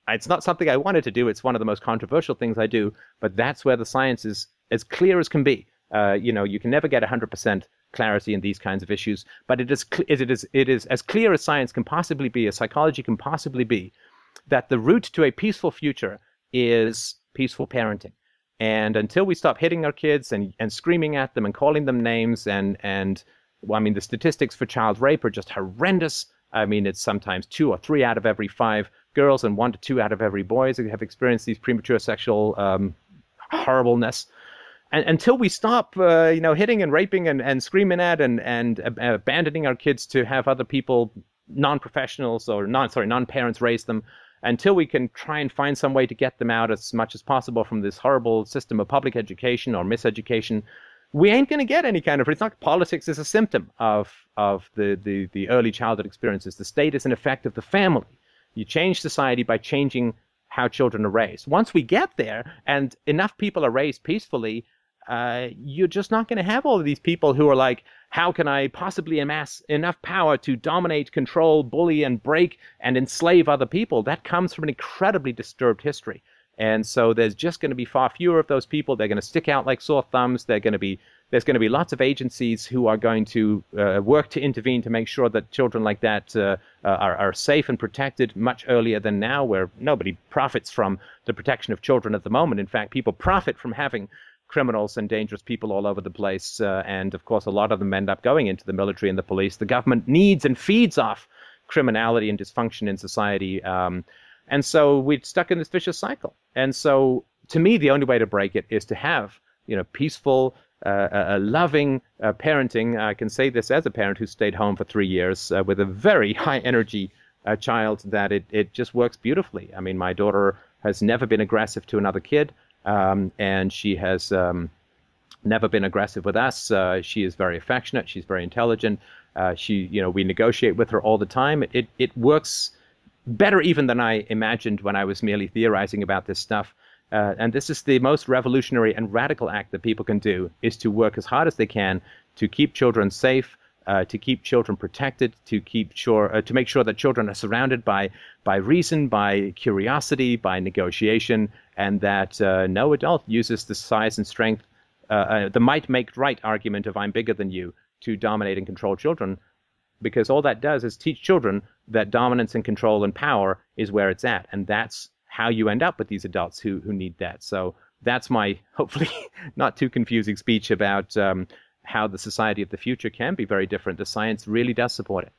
it's not something I wanted to do. It's one of the most controversial things I do, but that's where the science is as clear as can be. Uh, you know, you can never get 100% clarity in these kinds of issues, but it is, it is it is as clear as science can possibly be, as psychology can possibly be, that the route to a peaceful future is peaceful parenting. And until we stop hitting our kids and, and screaming at them and calling them names and and well, I mean the statistics for child rape are just horrendous. I mean it's sometimes two or three out of every five girls and one to two out of every boys have experienced these premature sexual um, horribleness. And until we stop, uh, you know, hitting and raping and, and screaming at and and abandoning our kids to have other people, non-professionals or non sorry non-parents raise them, until we can try and find some way to get them out as much as possible from this horrible system of public education or miseducation, we ain't going to get any kind of. It's not politics is a symptom of of the, the the early childhood experiences. The state is an effect of the family. You change society by changing how children are raised. Once we get there and enough people are raised peacefully, uh, you're just not going to have all of these people who are like, how can I possibly amass enough power to dominate, control, bully, and break and enslave other people? That comes from an incredibly disturbed history. And so there's just going to be far fewer of those people. They're going to stick out like sore thumbs. They're going to be there's going to be lots of agencies who are going to uh, work to intervene to make sure that children like that uh, uh, are, are safe and protected much earlier than now, where nobody profits from the protection of children at the moment. In fact, people profit from having criminals and dangerous people all over the place. Uh, and of course, a lot of them end up going into the military and the police. The government needs and feeds off criminality and dysfunction in society. Um, and so we're stuck in this vicious cycle. And so to me, the only way to break it is to have you know peaceful a loving uh, parenting. I can say this as a parent who stayed home for three years uh, with a very high energy uh, child that it, it just works beautifully. I mean, my daughter has never been aggressive to another kid, um, and she has um, never been aggressive with us. Uh, she is very affectionate. She's very intelligent. Uh, she, you know, we negotiate with her all the time. It it works better even than I imagined when I was merely theorizing about this stuff. Uh, and this is the most revolutionary and radical act that people can do: is to work as hard as they can to keep children safe, uh, to keep children protected, to keep sure uh, to make sure that children are surrounded by by reason, by curiosity, by negotiation, and that uh, no adult uses the size and strength, uh, uh, the might make right argument of "I'm bigger than you" to dominate and control children, because all that does is teach children that dominance and control and power is where it's at, and that's how you end up with these adults who who need that. So that's my hopefully not too confusing speech about um, how the society of the future can be very different. The science really does support it.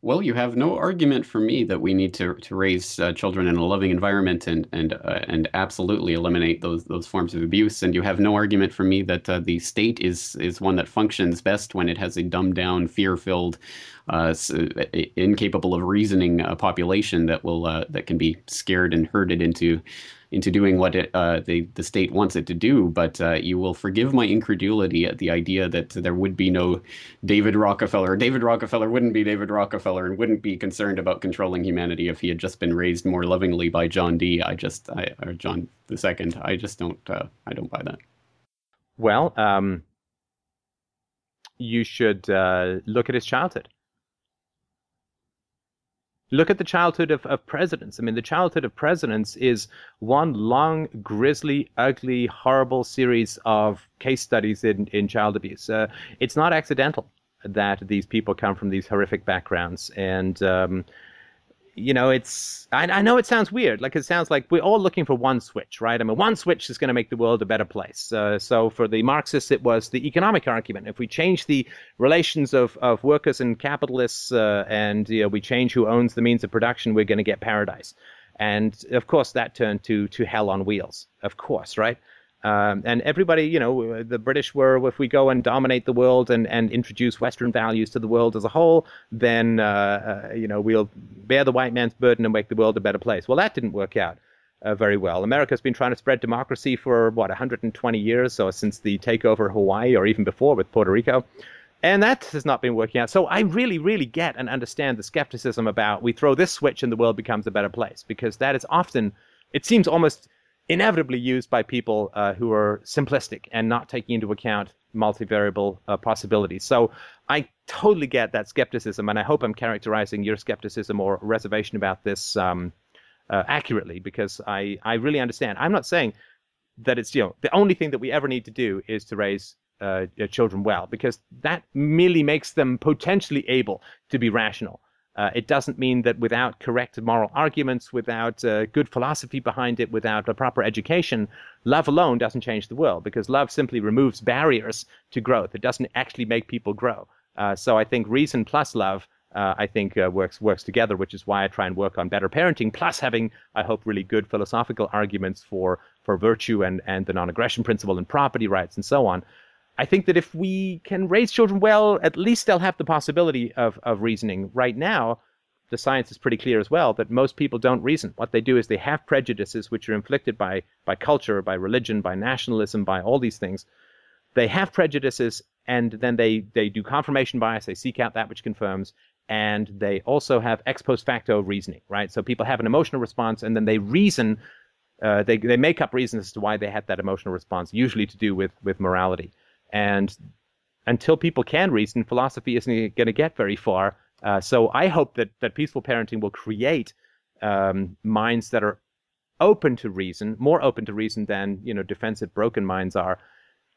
Well, you have no argument for me that we need to to raise uh, children in a loving environment and and uh, and absolutely eliminate those those forms of abuse. And you have no argument for me that uh, the state is is one that functions best when it has a dumbed down, fear filled, uh, incapable of reasoning uh, population that will uh, that can be scared and herded into into doing what it, uh, the the state wants it to do. But uh, you will forgive my incredulity at the idea that there would be no David Rockefeller. David Rockefeller wouldn't be David Rockefeller and wouldn't be concerned about controlling humanity if he had just been raised more lovingly by John D. I just I, or John the Second. I just don't uh, I don't buy that. Well, um, you should uh, look at his childhood. Look at the childhood of, of presidents. I mean, the childhood of presidents is one long, grisly, ugly, horrible series of case studies in, in child abuse. Uh, it's not accidental that these people come from these horrific backgrounds. And um, you know, it's I, I, know it sounds weird. Like it sounds like we're all looking for one switch, right? I mean, one switch is going to make the world a better place. Uh, so for the Marxists, it was the economic argument. If we change the relations of, of workers and capitalists, uh, and you know, we change who owns the means of production, we're going to get paradise. And of course, that turned to to hell on wheels. Of course, right? Um, and everybody, you know, the British were, if we go and dominate the world and, and introduce Western values to the world as a whole, then, uh, uh, you know, we'll bear the white man's burden and make the world a better place. Well, that didn't work out uh, very well. America's been trying to spread democracy for, what, 120 years, or since the takeover of Hawaii, or even before with Puerto Rico. And that has not been working out. So I really, really get and understand the skepticism about we throw this switch and the world becomes a better place, because that is often, it seems almost inevitably used by people uh, who are simplistic and not taking into account multivariable uh, possibilities. So I totally get that skepticism, and I hope I'm characterizing your skepticism or reservation about this um, uh, accurately because I, I really understand. I'm not saying that it's you know the only thing that we ever need to do is to raise uh, children well because that merely makes them potentially able to be rational. Uh, it doesn't mean that without correct moral arguments, without uh, good philosophy behind it, without a proper education, love alone doesn't change the world because love simply removes barriers to growth. It doesn't actually make people grow. Uh, so I think reason plus love, uh, I think uh, works works together, which is why I try and work on better parenting, plus having, I hope, really good philosophical arguments for for virtue and and the non-aggression principle and property rights and so on. I think that if we can raise children well, at least they'll have the possibility of, of reasoning. Right now, the science is pretty clear as well that most people don't reason. What they do is they have prejudices which are inflicted by, by culture, by religion, by nationalism, by all these things. They have prejudices and then they, they do confirmation bias, they seek out that which confirms, and they also have ex post facto reasoning, right? So people have an emotional response and then they reason, uh, they, they make up reasons as to why they had that emotional response, usually to do with, with morality. And until people can reason, philosophy isn't going to get very far. Uh, so I hope that that peaceful parenting will create um, minds that are open to reason, more open to reason than you know defensive, broken minds are.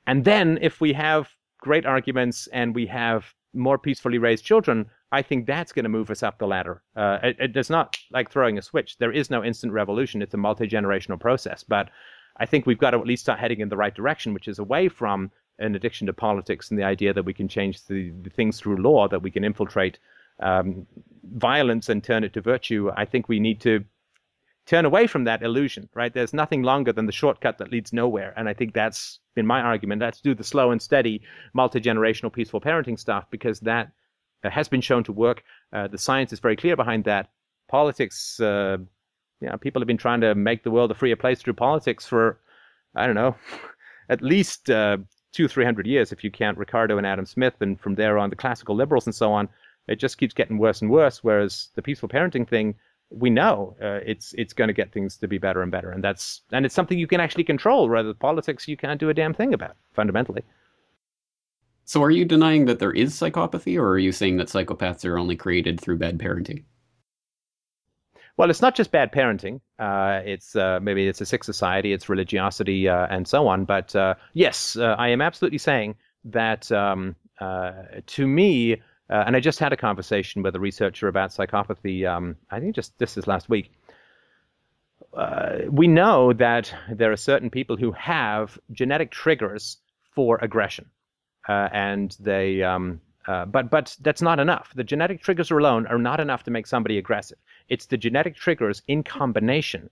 And then if we have great arguments and we have more peacefully raised children, I think that's going to move us up the ladder. Uh, it, it's not like throwing a switch. There is no instant revolution. It's a multi generational process. But I think we've got to at least start heading in the right direction, which is away from an addiction to politics and the idea that we can change the, the things through law, that we can infiltrate um, violence and turn it to virtue. I think we need to turn away from that illusion, right? There's nothing longer than the shortcut that leads nowhere. And I think that's been my argument. Let's do the slow and steady, multi generational, peaceful parenting stuff because that has been shown to work. Uh, the science is very clear behind that. Politics, uh, you know, people have been trying to make the world a freer place through politics for, I don't know, at least uh, two, three hundred years, if you count Ricardo and Adam Smith, and from there on the classical liberals and so on, it just keeps getting worse and worse. Whereas the peaceful parenting thing, we know uh, it's it's going to get things to be better and better, and that's and it's something you can actually control. Rather, politics you can't do a damn thing about fundamentally. So, are you denying that there is psychopathy, or are you saying that psychopaths are only created through bad parenting? Well, it's not just bad parenting. Uh, it's uh, maybe it's a sick society, it's religiosity, uh, and so on. But uh, yes, uh, I am absolutely saying that um, uh, to me, and I just had a conversation with a researcher about psychopathy. Um, I think just this is last week. we know that there are certain people who have genetic triggers for aggression, and they um, uh, but but that's not enough. The genetic triggers alone are not enough to make somebody aggressive. It's the genetic triggers in combination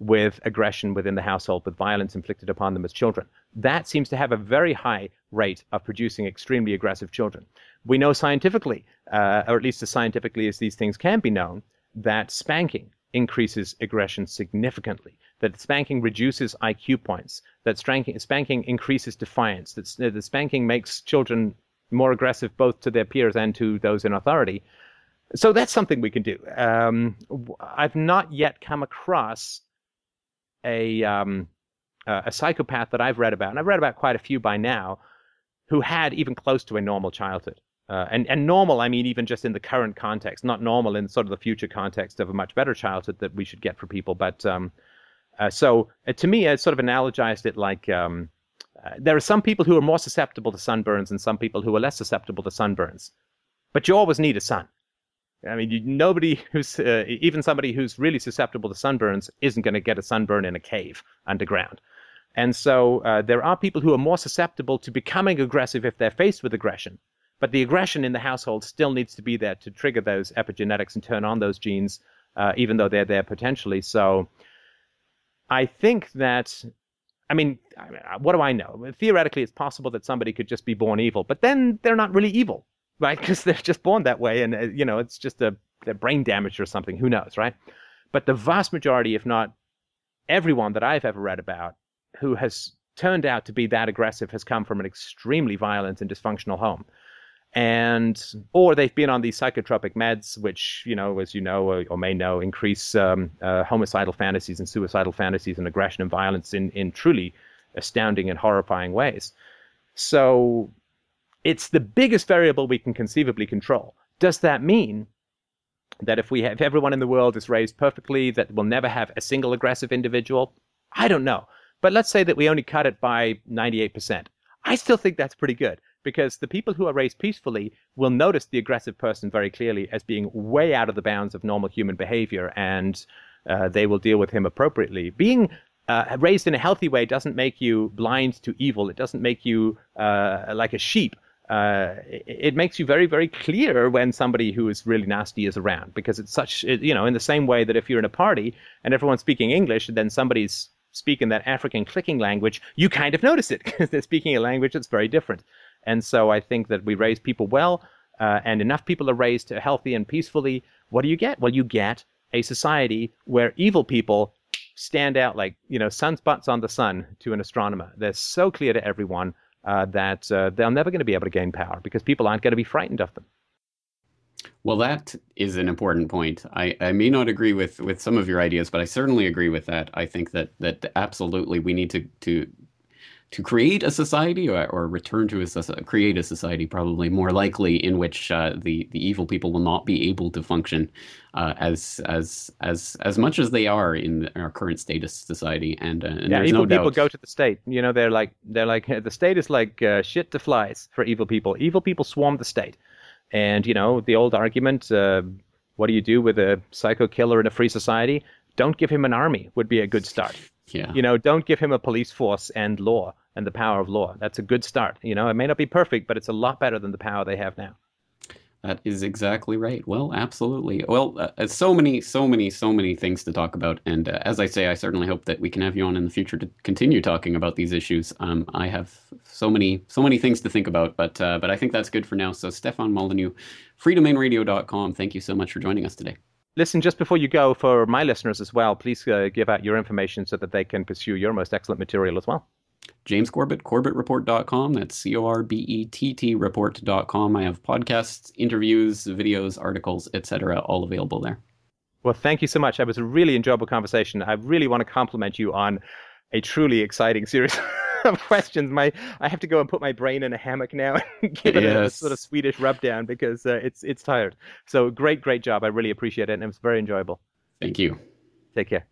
with aggression within the household, with violence inflicted upon them as children. That seems to have a very high rate of producing extremely aggressive children. We know scientifically, uh, or at least as scientifically as these things can be known, that spanking increases aggression significantly, that spanking reduces IQ points, that spanking, spanking increases defiance, that, that spanking makes children more aggressive both to their peers and to those in authority. So that's something we can do. Um, I've not yet come across a um, a psychopath that I've read about, and I've read about quite a few by now, who had even close to a normal childhood. Uh, and and normal, I mean, even just in the current context, not normal in sort of the future context of a much better childhood that we should get for people. But um, uh, so uh, to me, I sort of analogized it like um, uh, there are some people who are more susceptible to sunburns and some people who are less susceptible to sunburns. But you always need a sun. I mean, you, nobody who's, uh, even somebody who's really susceptible to sunburns isn't going to get a sunburn in a cave underground. And so uh, there are people who are more susceptible to becoming aggressive if they're faced with aggression. But the aggression in the household still needs to be there to trigger those epigenetics and turn on those genes, uh, even though they're there potentially. So I think that I mean, what do I know? Theoretically, it's possible that somebody could just be born evil, but then they're not really evil, right? Because they're just born that way, and uh, you know, it's just a brain damage or something. Who knows, right? But the vast majority, if not everyone that I've ever read about, who has turned out to be that aggressive, has come from an extremely violent and dysfunctional home and or they've been on these psychotropic meds, which you know, as you know or, or may know, increase um, uh, homicidal fantasies and suicidal fantasies and aggression and violence in in truly astounding and horrifying ways. So it's the biggest variable we can conceivably control. Does that mean that if we have if everyone in the world is raised perfectly, that we'll never have a single aggressive individual? I don't know. But let's say that we only cut it by 98%. I still think that's pretty good because the people who are raised peacefully will notice the aggressive person very clearly as being way out of the bounds of normal human behavior and uh, they will deal with him appropriately. Being uh, raised in a healthy way doesn't make you blind to evil. It doesn't make you uh, like a sheep. Uh, it, it, makes you very, very clear when somebody who is really nasty is around because it's such, it, you know, in the same way that if you're in a party and everyone's speaking English, and then somebody's speaking that African clicking language, you kind of notice it because they're speaking a language that's very different. And so I think that we raise people well, uh, and enough people are raised to healthy and peacefully. What do you get? Well, you get a society where evil people stand out like you know sunspots on the sun to an astronomer. They're so clear to everyone uh, that uh, they're never going to be able to gain power because people aren't going to be frightened of them. Well, that is an important point. I, I may not agree with, with some of your ideas, but I certainly agree with that. I think that that absolutely we need to to to create a society or, or return to a create a society probably more likely in which uh, the the evil people will not be able to function uh, as as as as much as they are in our current statist society. And, uh, and yeah evil no people go to the state. You know they're like they're like the state is like uh, shit to flies for evil people. Evil people swarm the state. And you know the old argument uh, what do you do with a psycho killer in a free society? Don't give him an army would be a good start yeah. You know, don't give him a police force and law and the power of law. That's a good start. You know, it may not be perfect, but it's a lot better than the power they have now. That is exactly right. Well, absolutely. Well, uh, so many, so many, so many things to talk about. And uh, as I say, I certainly hope that we can have you on in the future to continue talking about these issues. Um, I have so many, so many things to think about, but uh, but I think that's good for now. So, Stefan Molyneux, freedomainradio.com. Thank you so much for joining us today. Listen, just before you go, for my listeners as well, please uh, give out your information so that they can pursue your most excellent material as well. James Corbett, corbettreport.com. That's C O R B E T T report.com. I have podcasts, interviews, videos, articles, etc., all available there. Well, thank you so much. That was a really enjoyable conversation. I really want to compliment you on a truly exciting series of questions. My I have to go and put my brain in a hammock now and give it yes. a, a, sort of Swedish rub down because uh, it's it's tired. So great, great job. I really appreciate it, and it was very enjoyable. Thank you. Take care.